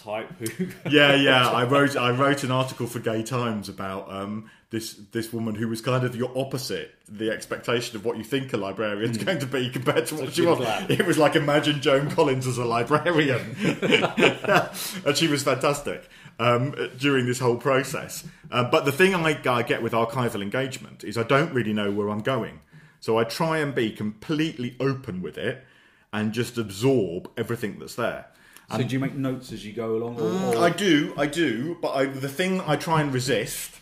type who? yeah, yeah. I wrote I wrote an article for Gay Times about um, this this woman who was kind of your opposite the expectation of what you think a librarian's going to be compared to what she was glad. It was like imagine Joan Collins as a librarian, and she was fantastic um, during this whole process. Uh, but the thing I, I get with archival engagement is I don't really know where I'm going, so I try and be completely open with it and just absorb everything that's there. So do you make notes as you go along? Or, or I do, I do, but I, the thing I try and resist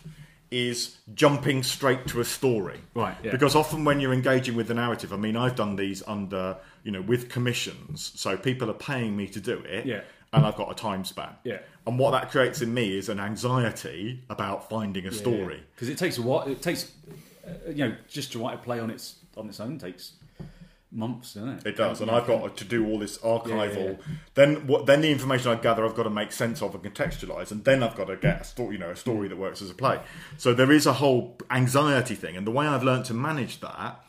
is jumping straight to a story. Right, yeah. Because often when you're engaging with the narrative, I mean, I've done these under, you know, with commissions, so people are paying me to do it. Yeah. And I've got a time span. Yeah. And what that creates in me is an anxiety about finding a story. because it takes a while. It takes, uh, you know, just to write a play on its on its own takes months, doesn't it? It does, and I've got to do all this archival. Yeah, yeah, Then, what? Then the information I gather, I've got to make sense of and contextualize, and then I've got to get a story, you know, a story that works as a play. So there is a whole anxiety thing, and the way I've learned to manage that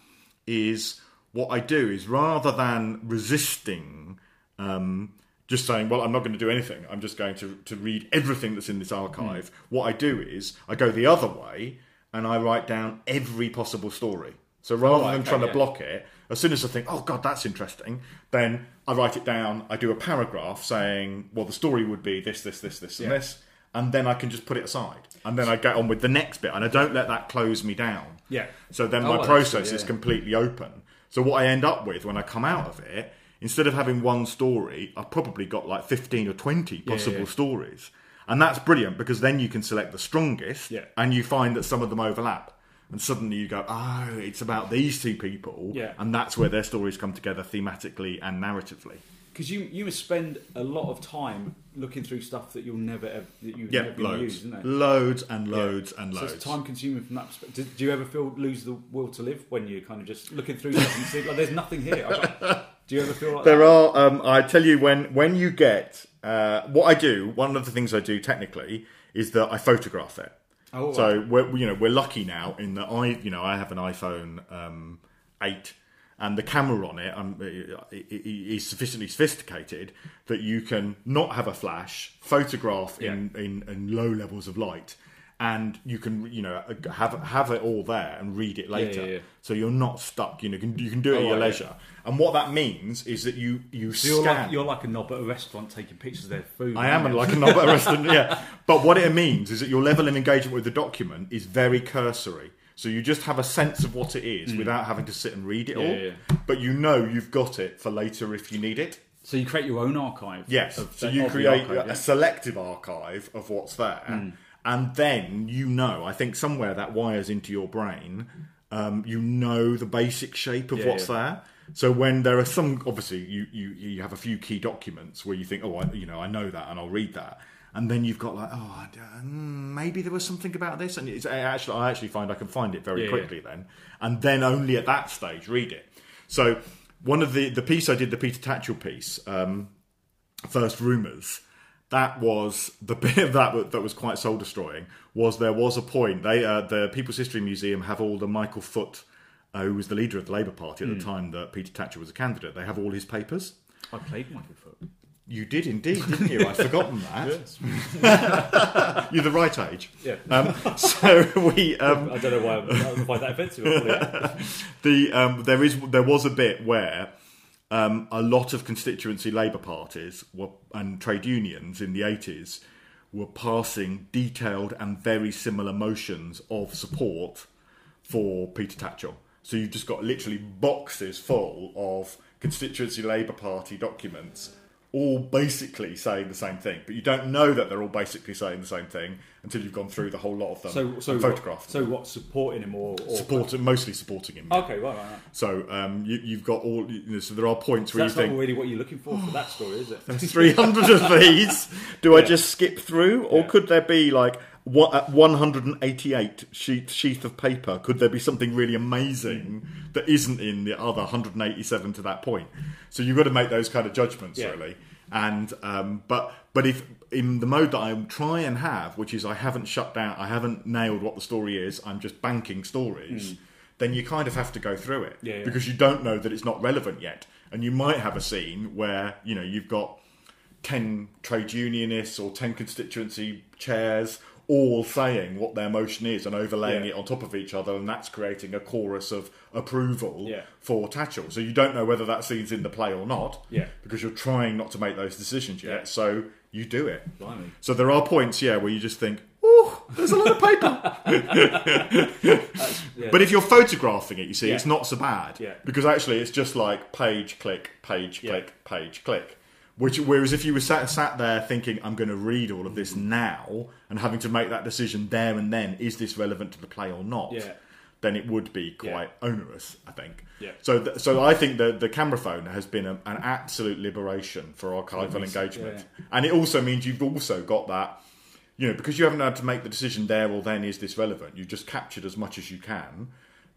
is what I do is rather than resisting. Um, just saying, well, I'm not going to do anything. I'm just going to, to read everything that's in this archive. What I do is I go the other way and I write down every possible story. So rather right, than okay, trying yeah. to block it, as soon as I think, oh god, that's interesting, then I write it down. I do a paragraph saying, well, the story would be this, this, this, this, and Yeah. this, and then I can just put it aside, and then I get on with the next bit, and I don't let that close me down. Yeah. So then Oh, my process good, is completely open. So what I end up with when I come out of it, instead of having one story, I've probably got like fifteen or twenty possible yeah. stories, and that's brilliant because then you can select the strongest, Yeah. and you find that some of them overlap. And suddenly you go, oh, it's about these two people, Yeah. and that's where their stories come together thematically and narratively. Because you you must spend a lot of time looking through stuff that you'll never ever, that you've Yeah, never loads, used, isn't it? loads and loads and So loads. it's time consuming from that perspective. Do, do you ever feel lose the will to live when you're kind of just looking through stuff and see like there's nothing here? Do you ever feel like There that? are. Um, I tell you when when you get uh, what I do. One of the things I do technically is that I photograph it. Oh, so we're you know we're lucky now in that I you know I have an iPhone um, eight. And the camera on it um, i- i- i- is sufficiently sophisticated that you can not have a flash, photograph in, in, in low levels of light, and you can you know have have it all there and read it later. yeah, yeah. So you're not stuck. You know, you can, you can do it at Oh, your right, yeah. leisure. And what that means is that you you So you're scan. like you're like a knob at a restaurant taking pictures of their food. I am you? like a knob at a restaurant, yeah. But what it means is that your level of engagement with the document is very cursory. So you just have a sense of what it is without having to sit and read it all. Mm. yeah, But you know you've got it for later if you need it. So you create your own archive. Yes. of- so you create archive, a yeah? selective archive of what's there, Mm. And then you know. I think somewhere that wires into your brain. Um, you know the basic shape of Yeah, what's yeah. there. So when there are some, obviously you, you you have a few key documents where you think, oh, I, you know, I know that, and I'll read that. and then you've got like, oh, uh, maybe there was something about this, and it's actually I actually find I can find it very Yeah, quickly then, and then only at that stage read it. So one of the the piece I did, the Peter Tatchell piece, um, first rumours. That was the bit of that that was quite soul destroying. Was there was a point they uh, the People's History Museum have all the Michael Foot, uh, who was the leader of the Labour Party at the time that Peter Tatchell was a candidate. They have all his papers. I played Michael Foot. You did indeed, didn't you? I'd forgotten that. You're the right age. Yeah. Um, so we um, I don't know why find that offensive. The um, there is there was a bit where um, a lot of constituency Labour parties were, and trade unions in the eighties were passing detailed and very similar motions of support for Peter Tatchell. So you've just got literally boxes full of constituency Labour Party documents, all basically saying the same thing, but you don't know that they're all basically saying the same thing until you've gone through the whole lot of them So, so and what, photographed. so what? Supporting him or, or Support, mostly supporting him. Okay, right, right, right. So um, you, you've got all. You know, so there are points So where that's you not think really what you're looking for for that story, is it? there's 300 of these. Do I just skip through, or Yeah. could there be like at 188 sheet sheath of paper? Could there be something really amazing that isn't in the other 187 to that point? So you've got to make those kind of judgments Yeah. really. And um, but but if in the mode that I try and have, which is I haven't shut down, I haven't nailed what the story is. I'm just banking stories. Then you kind of have to go through it. Yeah, yeah. because you don't know that it's not relevant yet, and you might have a scene where you know you've got 10 trade unionists or 10 constituency chairs all saying what their motion is and overlaying Yeah. it on top of each other, and that's creating a chorus of approval Yeah. for Tatchell. So you don't know whether that scene's in the play or not, Yeah. because you're trying not to make those decisions yet. So you do it. Blimey. So there are points, yeah, where you just think, "Oh, there's a lot of paper." But if you're photographing it, you see, it's not so bad. Yeah. Because actually, it's just like page, click, page, click, page, click. Which, whereas if you were sat, sat there thinking, I'm going to read all of this now, and having to make that decision there and then, is this relevant to the play or not? Yeah. Then it would be quite onerous, I think. Yeah. So, th- so I think the the camera phone has been a, an absolute liberation for archival Yes. engagement, Yeah, and it also means you've also got that you know, because you haven't had to make the decision there or then is this relevant, you've just captured as much as you can,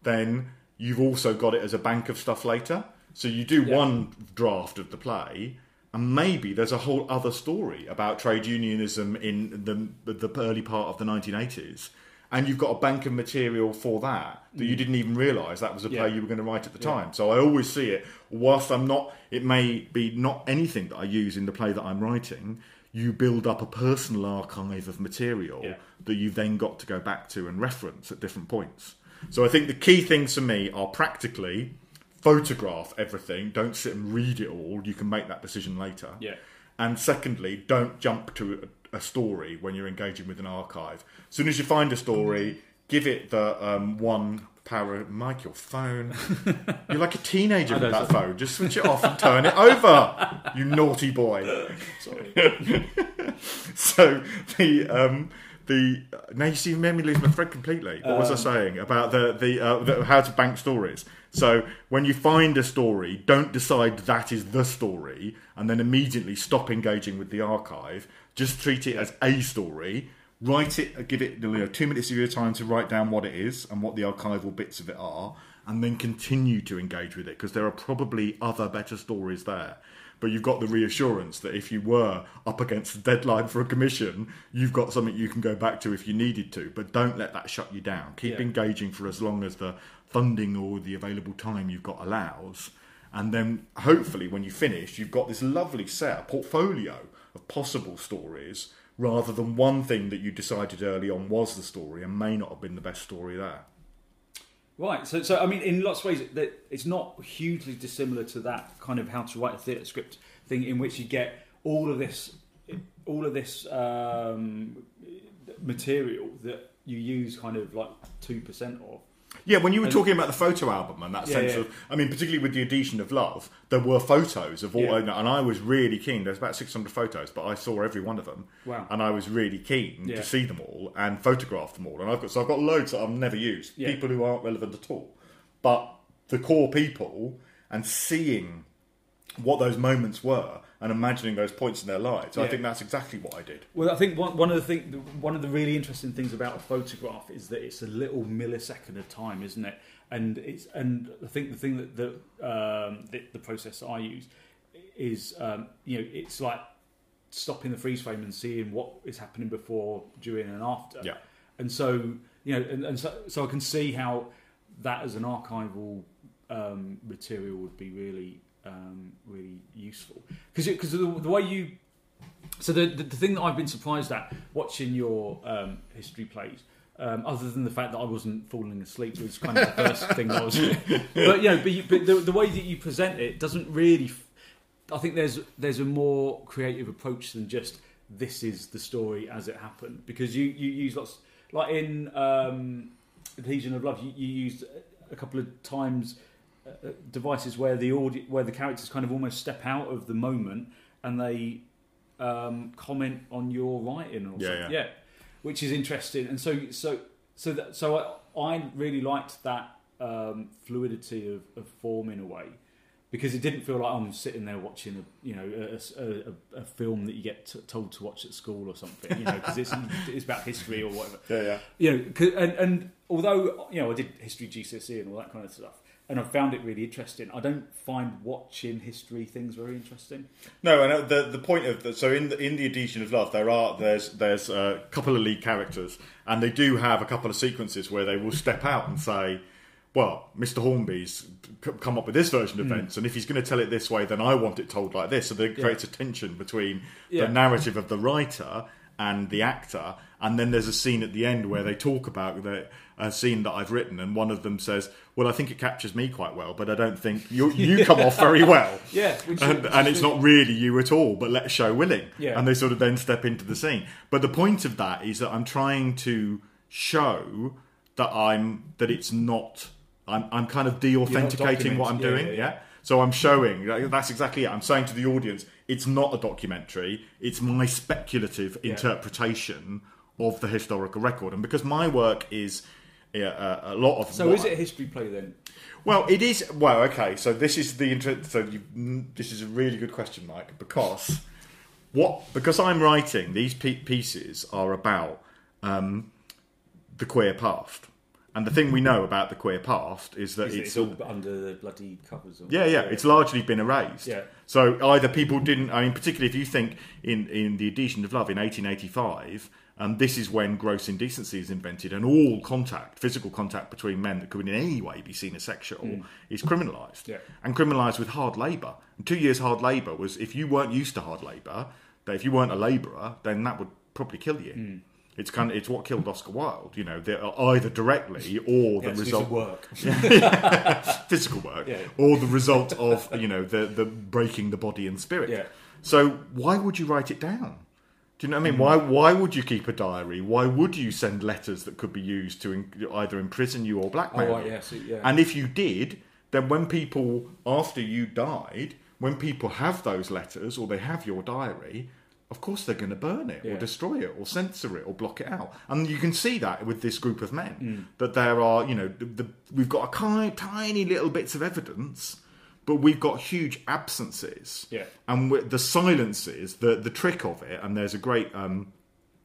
then you've also got it as a bank of stuff later. So you do Yeah. one draft of the play, and maybe there's a whole other story about trade unionism in the the early part of the 1980s. And you've got a bank of material for that that you didn't even realise that was a play Mm. You were going to write at the Yeah. time. So I always see it, whilst I'm not, it may be not anything that I use in the play that I'm writing, you build up a personal archive of material Yeah. that you've then got to go back to and reference at different points. So I think the key things for me are practically photograph everything, don't sit and read it all, you can make that decision later. Yeah. And secondly, don't jump to a, a story when you're engaging with an archive. As soon as you find a story, give it the um, one power. Mike, your phone. You're like a teenager with that phone. Just switch it off and turn it over. You naughty boy. Sorry. So the um, the now you see you made me lose my thread completely. What was I Um, saying about the the, uh, the how to bank stories? So when you find a story, don't decide that is the story and then immediately stop engaging with the archive. Just treat it as a story. Write it, give it you know, two minutes of your time to write down what it is and what the archival bits of it are, and then continue to engage with it because there are probably other better stories there but you've got the reassurance that if you were up against the deadline for a commission, you've got something you can go back to if you needed to. But don't let that shut you down. Keep Yeah. engaging for as long as the funding or the available time you've got allows. And then hopefully, when you finish, you've got this lovely set, a portfolio of possible stories rather than one thing that you decided early on was the story and may not have been the best story there. Right. So, so I mean, in lots of ways, it's not hugely dissimilar to that kind of how to write a theatre script thing, in which you get all of this, all of this um, material that you use kind of like two percent of. Yeah, when you were And- talking about the photo album and that Yeah, sense yeah. of, I mean, particularly with the Adhesion of Love, there were photos of all, Yeah. and I was really keen. There's about 600 photos, but I saw every one of them, Wow. and I was really keen to see them all and photograph them all. And I've got so I've got loads that I've never used, people who aren't relevant at all, but the core people and seeing what those moments were and imagining those points in their lives. I think that's exactly what I did. Well, I think one, one of the thing, one of the really interesting things about a photograph is that it's a little millisecond of time, isn't it? And it's and I think the thing that the um, the, the process I use is um, you know it's like stopping the freeze frame and seeing what is happening before, during, and after. Yeah. And so you know, and, and so, so I can see how that as an archival um, material would be really um, really useful because because the, the way you so the, the the thing that I've been surprised at watching your um, history plays, um, other than the fact that I wasn't falling asleep, was kind of the first thing that I was. But you know, but, you, but the, the way that you present it doesn't really. I think there's there's a more creative approach than just this is the story as it happened because you you use lots like in um, Adhesion of Love you, you used a couple of times uh, devices where the audio, where the characters kind of almost step out of the moment and they um, comment on your writing or Yeah, something. yeah. which is interesting. And so so so that, so I, I really liked that um, fluidity of, of form in a way because it didn't feel like I'm sitting there watching a you know a, a, a, a film that you get t- told to watch at school or something. You know because it's it's about history or whatever Yeah, yeah. you know, and, and although you know I did history GCSE and all that kind of stuff, and I found it really interesting. I don't find watching history things very interesting. No, and uh, the the point of the, so in the in the Adhesion of Love, there are there's there's a couple of lead characters, and they do have a couple of sequences where they will step out and say, "Well, Mr. Hornby's come up with this version of events, and if he's going to tell it this way, then I want it told like this." So there creates a tension between Yeah. the narrative of the writer and the actor, and then there's a scene at the end where they talk about the a scene that I've written, and one of them says, "Well, I think it captures me quite well, but I don't think you you come off very well." Yeah, and, and it's not really you at all, but let's show willing. Yeah. And they sort of then step into the scene. But the point of that is that I'm trying to show that I'm that it's not. I'm I'm kind of de-authenticating what I'm documenting- doing. yeah, Yeah, yeah, yeah. So I'm showing that's exactly it. I'm saying to the audience, it's not a documentary. It's my speculative Yeah. interpretation of the historical record, and because my work is. uh, a, lot of So is it a history play then? well, it is. Well, okay. So this is the inter- so you, mm, this is a really good question, Mike, because what because I'm writing these pieces are about um, the queer past, and the thing we know about the queer past is that Is it's it's all under the bloody covers. Or, yeah, yeah, it's largely been erased. Yeah. So either people didn't. I mean, particularly if you think in in the Adhesion of Love in 1885, um, this is when gross indecency is invented, and all contact, physical contact between men that could in any way be seen as sexual, is criminalised. Mm. Yeah. And criminalised with hard labour. And two years hard labour was if you weren't used to hard labour, that if you weren't a labourer, then that would probably kill you. Mm. It's kind of it's what killed Oscar Wilde. You know, either directly or the piece result of work. physical work, Yeah. or the result of you know the the breaking the body and spirit. Yeah. So why would you write it down? Do you know what I mean? Why why would you keep a diary? Why would you send letters that could be used to in, either imprison you or blackmail Oh, right, you? yeah, so- yeah. And if you did, then when people after you died, when people have those letters or they have your diary. Of course, they're going to burn it or destroy it or censor it or block it out, and you can see that with this group of men Mm. that there are, you know, the, the, we've got a kind, tiny little bits of evidence, but we've got huge absences. Yeah. And with the silences, the the trick of it, and there's a great um,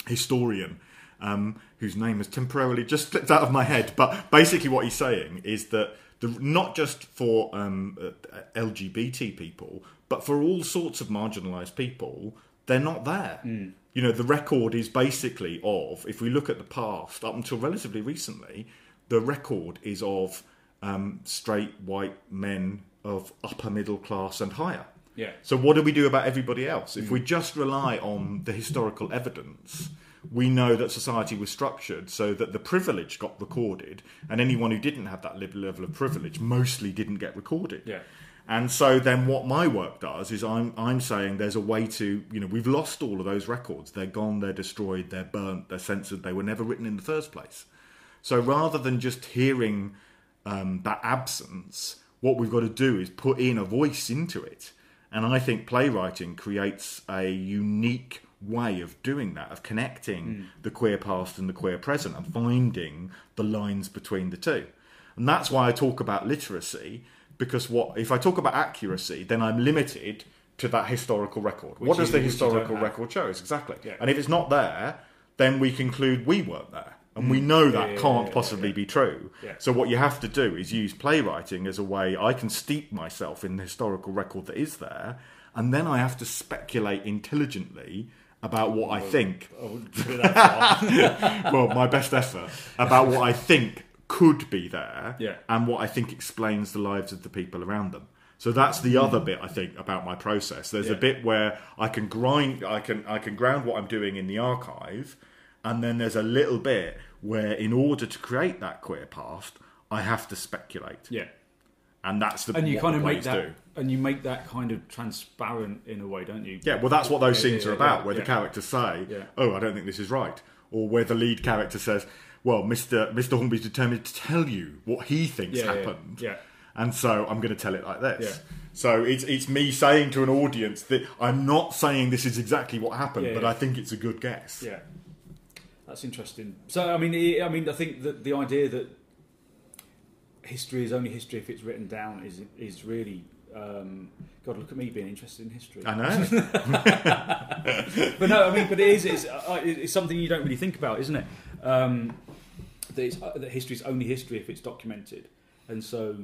historian um, whose name has temporarily just slipped out of my head, but basically what he's saying is that the, not just for um, uh, LGBT people, but for all sorts of marginalised people, they're not there. You know, the record is basically of, if we look at the past, up until relatively recently, the record is of um, straight white men of upper middle class and higher. Yeah. So what do we do about everybody else? If we just rely on the historical evidence, we know that society was structured so that the privilege got recorded, and anyone who didn't have that level level of privilege mostly didn't get recorded. Yeah. And so then what my work does is I'm I'm saying there's a way to you know we've lost all of those records. They're gone, they're destroyed, they're burnt, they're censored, they were never written in the first place. So rather than just hearing um, that absence, what we've got to do is put in a voice into it. And I think playwriting creates a unique way of doing that, of connecting hmm. the queer past and the queer present and finding the lines between the two. And that's why I talk about literacy, because what if I talk about accuracy, then I'm limited to that historical record. Which what does the which you don't historical record show us exactly? Yeah. And if it's not there, then we conclude we weren't there. And we know that Mm. yeah, can't yeah, possibly yeah. be true. So what you have to do is use playwriting as a way I can steep myself in the historical record that is there, and then I have to speculate intelligently about what I think I wouldn't put it that far. well, my best effort about what I think could be there and what I think explains the lives of the people around them. So that's the other bit I think about my process. There's a bit where I can grind I can I can ground what I'm doing in the archive and then there's a little bit where in order to create that queer past I have to speculate. yeah. And that's the And you kind of make that, do. and you make that kind of transparent in a way, don't you? Yeah, well, that's what those Yeah, scenes yeah, are about, yeah, where the characters say, Yeah. "Oh, I don't think this is right," or where the lead character says, "Well, Mister Mister Hornby's determined to tell you what he thinks happened, yeah. and so I'm going to tell it like this." Yeah. So it's it's me saying to an audience that I'm not saying this is exactly what happened, Yeah, but yeah. I think it's a good guess. Yeah, that's interesting. So, I mean, I- mean, I think that the idea that history is only history if it's written down is is really. Um, God, look at me being interested in history. I know. but no, I mean, but it is it's, uh, it's something you don't really think about, isn't it? Um, that, it's, uh, that history is only history if it's documented, and so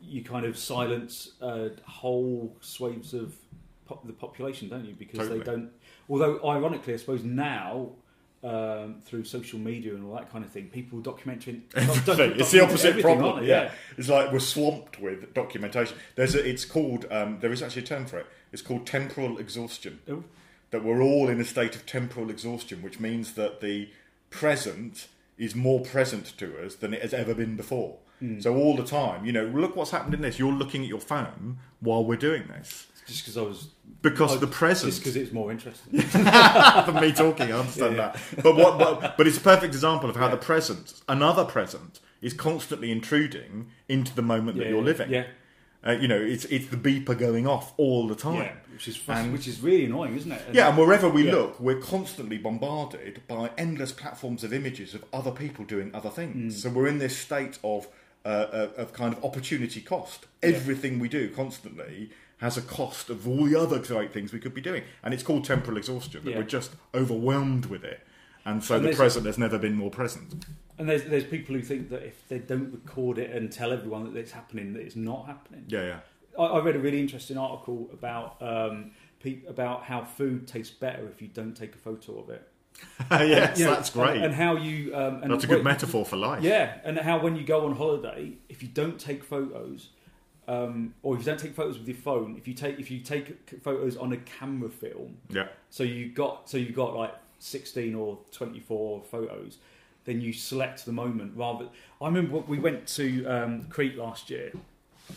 you kind of silence uh, whole swathes of pop- the population, don't you? Because Totally. they don't. Although, ironically, I suppose now. Um, through social media and all that kind of thing, people documenting Everything. It's the opposite problem. aren't they? Yeah. it's like we're swamped with documentation. There's a, it's called um, there is actually a term for it. It's called temporal exhaustion. Oh. That we're all in a state of temporal exhaustion, which means that the present is more present to us than it has ever been before. Hmm. So all the time, you know, look what's happened in this. You're looking at your phone while we're doing this Just because I was because I- the present just because it's more interesting. for me talking. I understand Yeah, that. But what? But, but it's a perfect example of how the present, another present, is constantly intruding into the moment that you're living. Yeah, Uh, you know, it's it's the beeper going off all the time. yeah, which is And- which is really annoying, isn't it? And- Yeah, and wherever we Yeah. look, we're constantly bombarded by endless platforms of images of other people doing other Mm. things. So we're in this state of uh, of of kind of opportunity cost. Everything we do constantly has a cost of all the other great things we could be doing, and it's called temporal exhaustion. That Yeah. we're just overwhelmed with it, and so And the present has never been more present. And there's there's people who think that if they don't record it and tell everyone that it's happening, that it's not happening. Yeah, yeah. I, I read a really interesting article about um, pe- about how food tastes better if you don't take a photo of it. yes, You know, that's great. And, and how you um, and that's a good metaphor for life. Yeah, and how when you go on holiday, if you don't take photos, um, or if you don't take photos with your phone, if you take if you take photos on a camera film, yeah. so you got so you got like sixteen or twenty four photos, then you select the moment rather. I remember we went to um, Crete last year,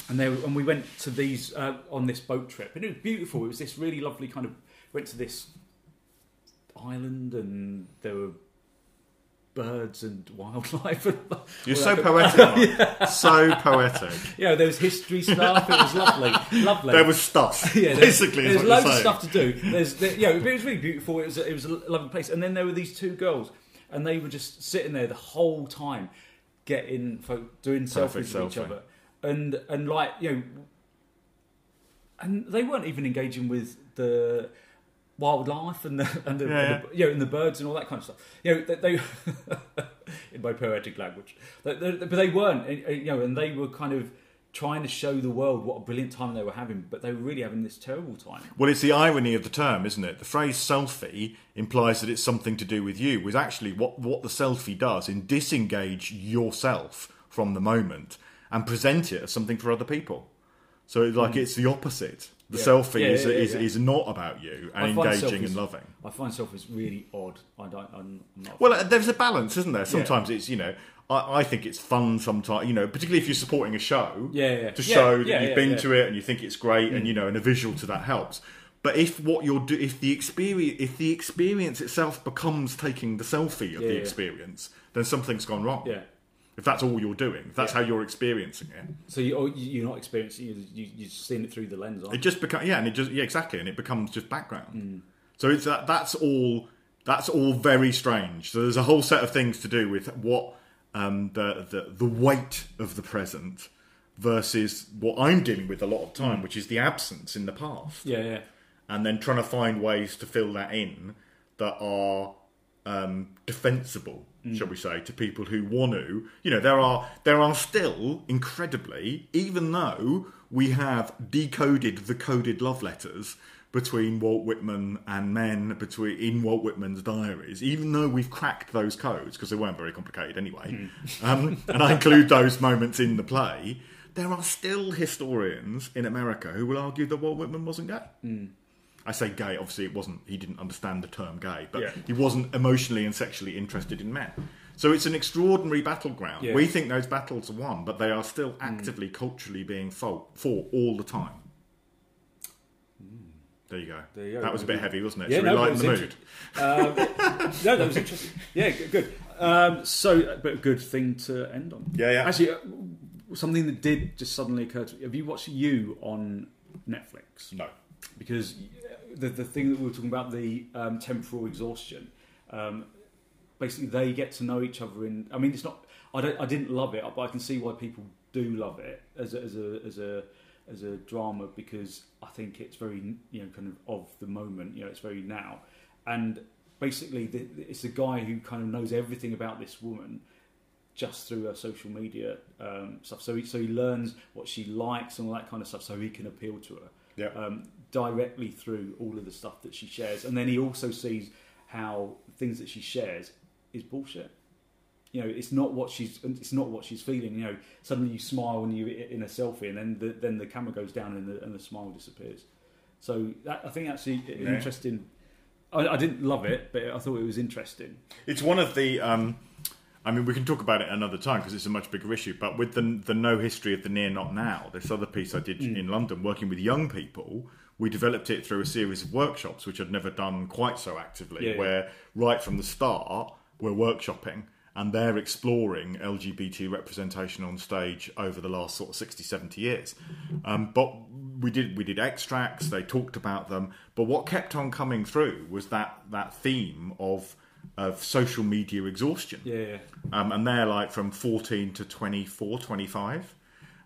and there and we went to these uh, on this boat trip, and it was beautiful. It was this really lovely kind of went to this island, and there were birds and wildlife. And You're so poetic. Mark. So poetic. Yeah, there was history stuff. It was lovely, lovely. There was stuff. yeah, there's, basically, what loads of stuff to do. There's, there, yeah, it was really beautiful. It was, a, it was a lovely place. And then there were these two girls, and they were just sitting there the whole time, getting doing selfies with each other, and and like you know, and they weren't even engaging with the wildlife and the and the, Yeah, and the you know and the birds and all that kind of stuff. You know, they, they in my poetic language, They- they- but they weren't. uh, You know, and they were kind of trying to show the world what a brilliant time they were having, but they were really having this terrible time. Well, it's the irony of the term, isn't it? The phrase selfie implies that it's something to do with you, was actually what, what the selfie does in disengage yourself from the moment and present it as something for other people. So, it's like, it's the opposite. The Yeah. selfie Yeah, is, is, is not about you and engaging selfies- and loving. I find selfies really odd. I don't. I'm not. Well, there's a balance, isn't there? Sometimes it's, you know, I, I think it's fun sometimes, you know, particularly if you're supporting a show. Yeah, yeah. To show that you've been. Mm. to it and you think it's great and, you know, and a visual to that helps. But if what you're do, if the experience, if the experience itself becomes taking the selfie of Yeah, the yeah. experience, then something's gone wrong. yeah. If that's all you're doing, if that's Yeah. how you're experiencing it, So you, oh, you- you're not experiencing. You, you, you're seeing it through the lens. Aren't it just becomes yeah, and it just yeah exactly, and it becomes just background. Mm. So it's that that's all that's all very strange. So there's a whole set of things to do with what um, the, the the weight of the present versus what I'm dealing with a lot of time, which is the absence in the past, Yeah, yeah. and then trying to find ways to fill that in that are um, defensible, shall we say, to people who want to. You know, there are there are still incredibly, even though we have decoded the coded love letters between Walt Whitman and men between in Walt Whitman's diaries, even though we've cracked those codes because they weren't very complicated anyway, um, and I include those moments in the play. There are still historians in America who will argue that Walt Whitman wasn't gay. I say gay, obviously it wasn't, he didn't understand the term gay, but Yeah. he wasn't emotionally and sexually interested in men. So it's an extraordinary battleground. Yeah. We think those battles are won, but they are still actively, culturally being fought, fought all the time. There you go. There you go. That was a bit heavy, wasn't it? Yeah, Should no, we lighten the mood? Um, no, that was interesting. Yeah, good. Um, so, but a good thing to end on. Yeah, yeah. Actually, uh, something that did just suddenly occur to me. Have you watched You on Netflix? No. Because the the thing that we were talking about the um, temporal exhaustion. Um, basically, they get to know each other in. I mean, it's not. I don't. I didn't love it, but I can see why people do love it as a, as a as a as a drama because I think it's very you know kind of of the moment. You know, it's very now, and basically the, it's a guy who kind of knows everything about this woman just through her social media um, stuff. So he, so he learns what she likes and all that kind of stuff, so he can appeal to her Yeah. um, directly through all of the stuff that she shares. And then he also sees how things that she shares is bullshit. You know, it's not what she's it's not what she's feeling. You know, suddenly you smile when you're in a selfie, and then the, then the camera goes down and the, and the smile disappears. So that, I think actually an Yeah. interesting. I, I didn't love it, but I thought it was interesting. It's one of the. Um, I mean, we can talk about it another time because it's a much bigger issue. But with the the no history of the near not now, this other piece I did in London, working with young people, we developed it through a series of workshops, which I'd never done quite so actively. Yeah, yeah. where right from the start, we're workshopping and they're exploring LGBT representation on stage over the last sort of 60, 70 years. Um, but we did we did extracts. They talked about them. But what kept on coming through was that that theme of of social media exhaustion Yeah, yeah. um, and they're like from 14 to 24 25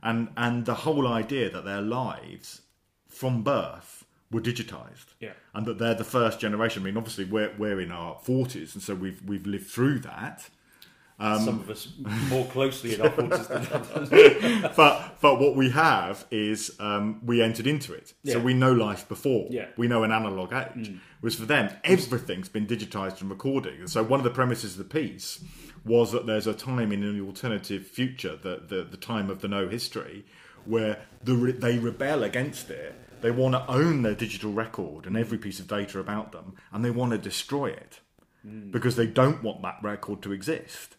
and and the whole idea that their lives from birth were digitized Yeah. and that they're the first generation i mean obviously we're, we're in our 40s and so we've we've lived through that Um, Some of us more closely in our forties than others. but but what we have is um, we entered into it, so we know life before. Yeah. We know an analog age. Whereas for them, everything's been digitized and recorded. And so one of the premises of the piece was that there's a time in an alternative future, the the, the time of the no history, where the re- they rebel against it. They want to own their digital record and every piece of data about them, and they want to destroy it because they don't want that record to exist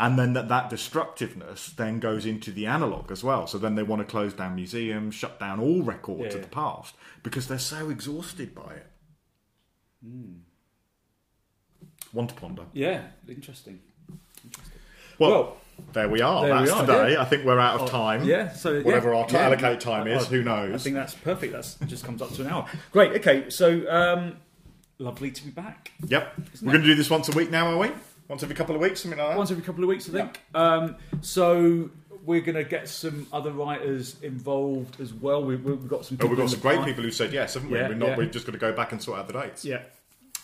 and then that, that destructiveness then goes into the analog as well. So then they want to close down museums, shut down all records Yeah, of yeah. the past because they're so exhausted by it. Hmm. One to ponder. yeah, interesting. Well, Well, there we are. there we That's are, today. yeah. I think we're out of time. Yeah, so Whatever yeah, our yeah. allocate time is, who I think that's perfect. That's just comes up to an hour. Great. Okay, so um, lovely to be back. Yep. We're going to do this once a week now, are we? Once every couple of weeks, something like that. Once every couple of weeks, I think. Um, so we're going to get some other writers involved as well. We, we've got some. Oh, we've got some great people who said yes, haven't we? Yeah, we're not. yeah. We've just going to go back and sort out the dates. Yeah.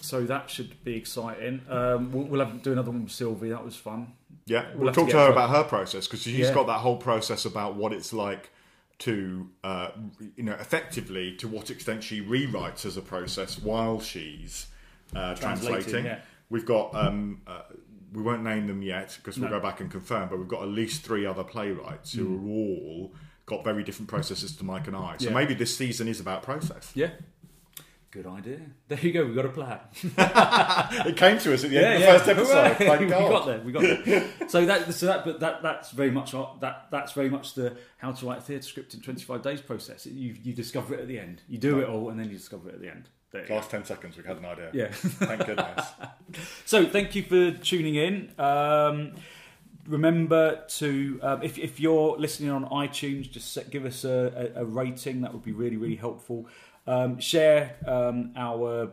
So that should be exciting. Um, we'll, we'll have do another one with Sylvie. That was fun. Yeah, We'll we'll, have to talk to, her about her process because she's Yeah. got that whole process about what it's like to, uh, you know, effectively to what extent she rewrites as a process while she's uh, Translating, translating. yeah. We've got. Um, uh, we won't name them yet because we'll No. go back and confirm. But we've got at least three other playwrights who are all got very different processes to Mike and I. So Yeah. maybe this season is about process. Yeah. Good idea. There you go. We've got a plan. It came to us at the end of the first episode. Thank we God. got there. We got there. so that, so that, but that, that's very much our- that. That's very much the how to write a theatre script in twenty five days process. You you discover it at the end. You do it all, and then you discover it at the end. Last ten seconds, we had an idea. Yeah. Thank goodness. So thank you for tuning in. Um, remember to um, if, if you're listening on iTunes, just set, give us a, a, a rating. That would be really really helpful. Um, share um, our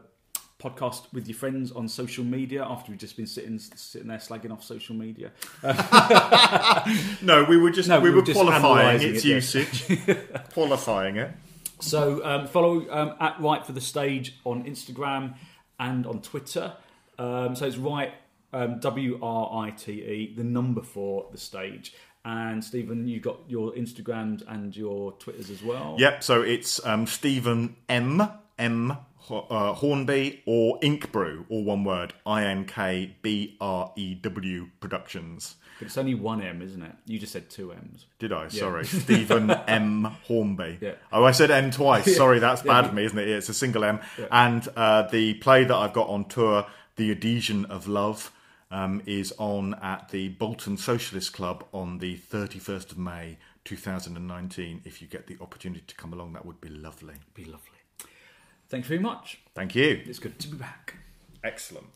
podcast with your friends on social media after we've just been sitting sitting there slagging off social media. No, we were just No, we, we were were qualifying its it, usage, qualifying it. So um, follow um, at Write for the Stage on Instagram and on Twitter. Um, so it's Write um, W R I T E, the number for the stage. And Stephen, you got your Instagrams and your Twitters as well. Yep. So it's um, Stephen M M uh, Hornby or Ink Brew, all one word. I N K B R E W Productions. But it's only one M, isn't it? You just said two M's. Did I? Sorry, Stephen M Hornby. Yeah. Oh, I said M twice. Sorry, that's bad of me, isn't it? It's a single M. And uh, the play that I've got on tour, The Adhesion of Love, um, is on at the Bolton Socialist Club on the 31st of May 2019. If you get the opportunity to come along, that would be lovely. Be lovely. Thanks very much. Thank you. It's good to be back. Excellent.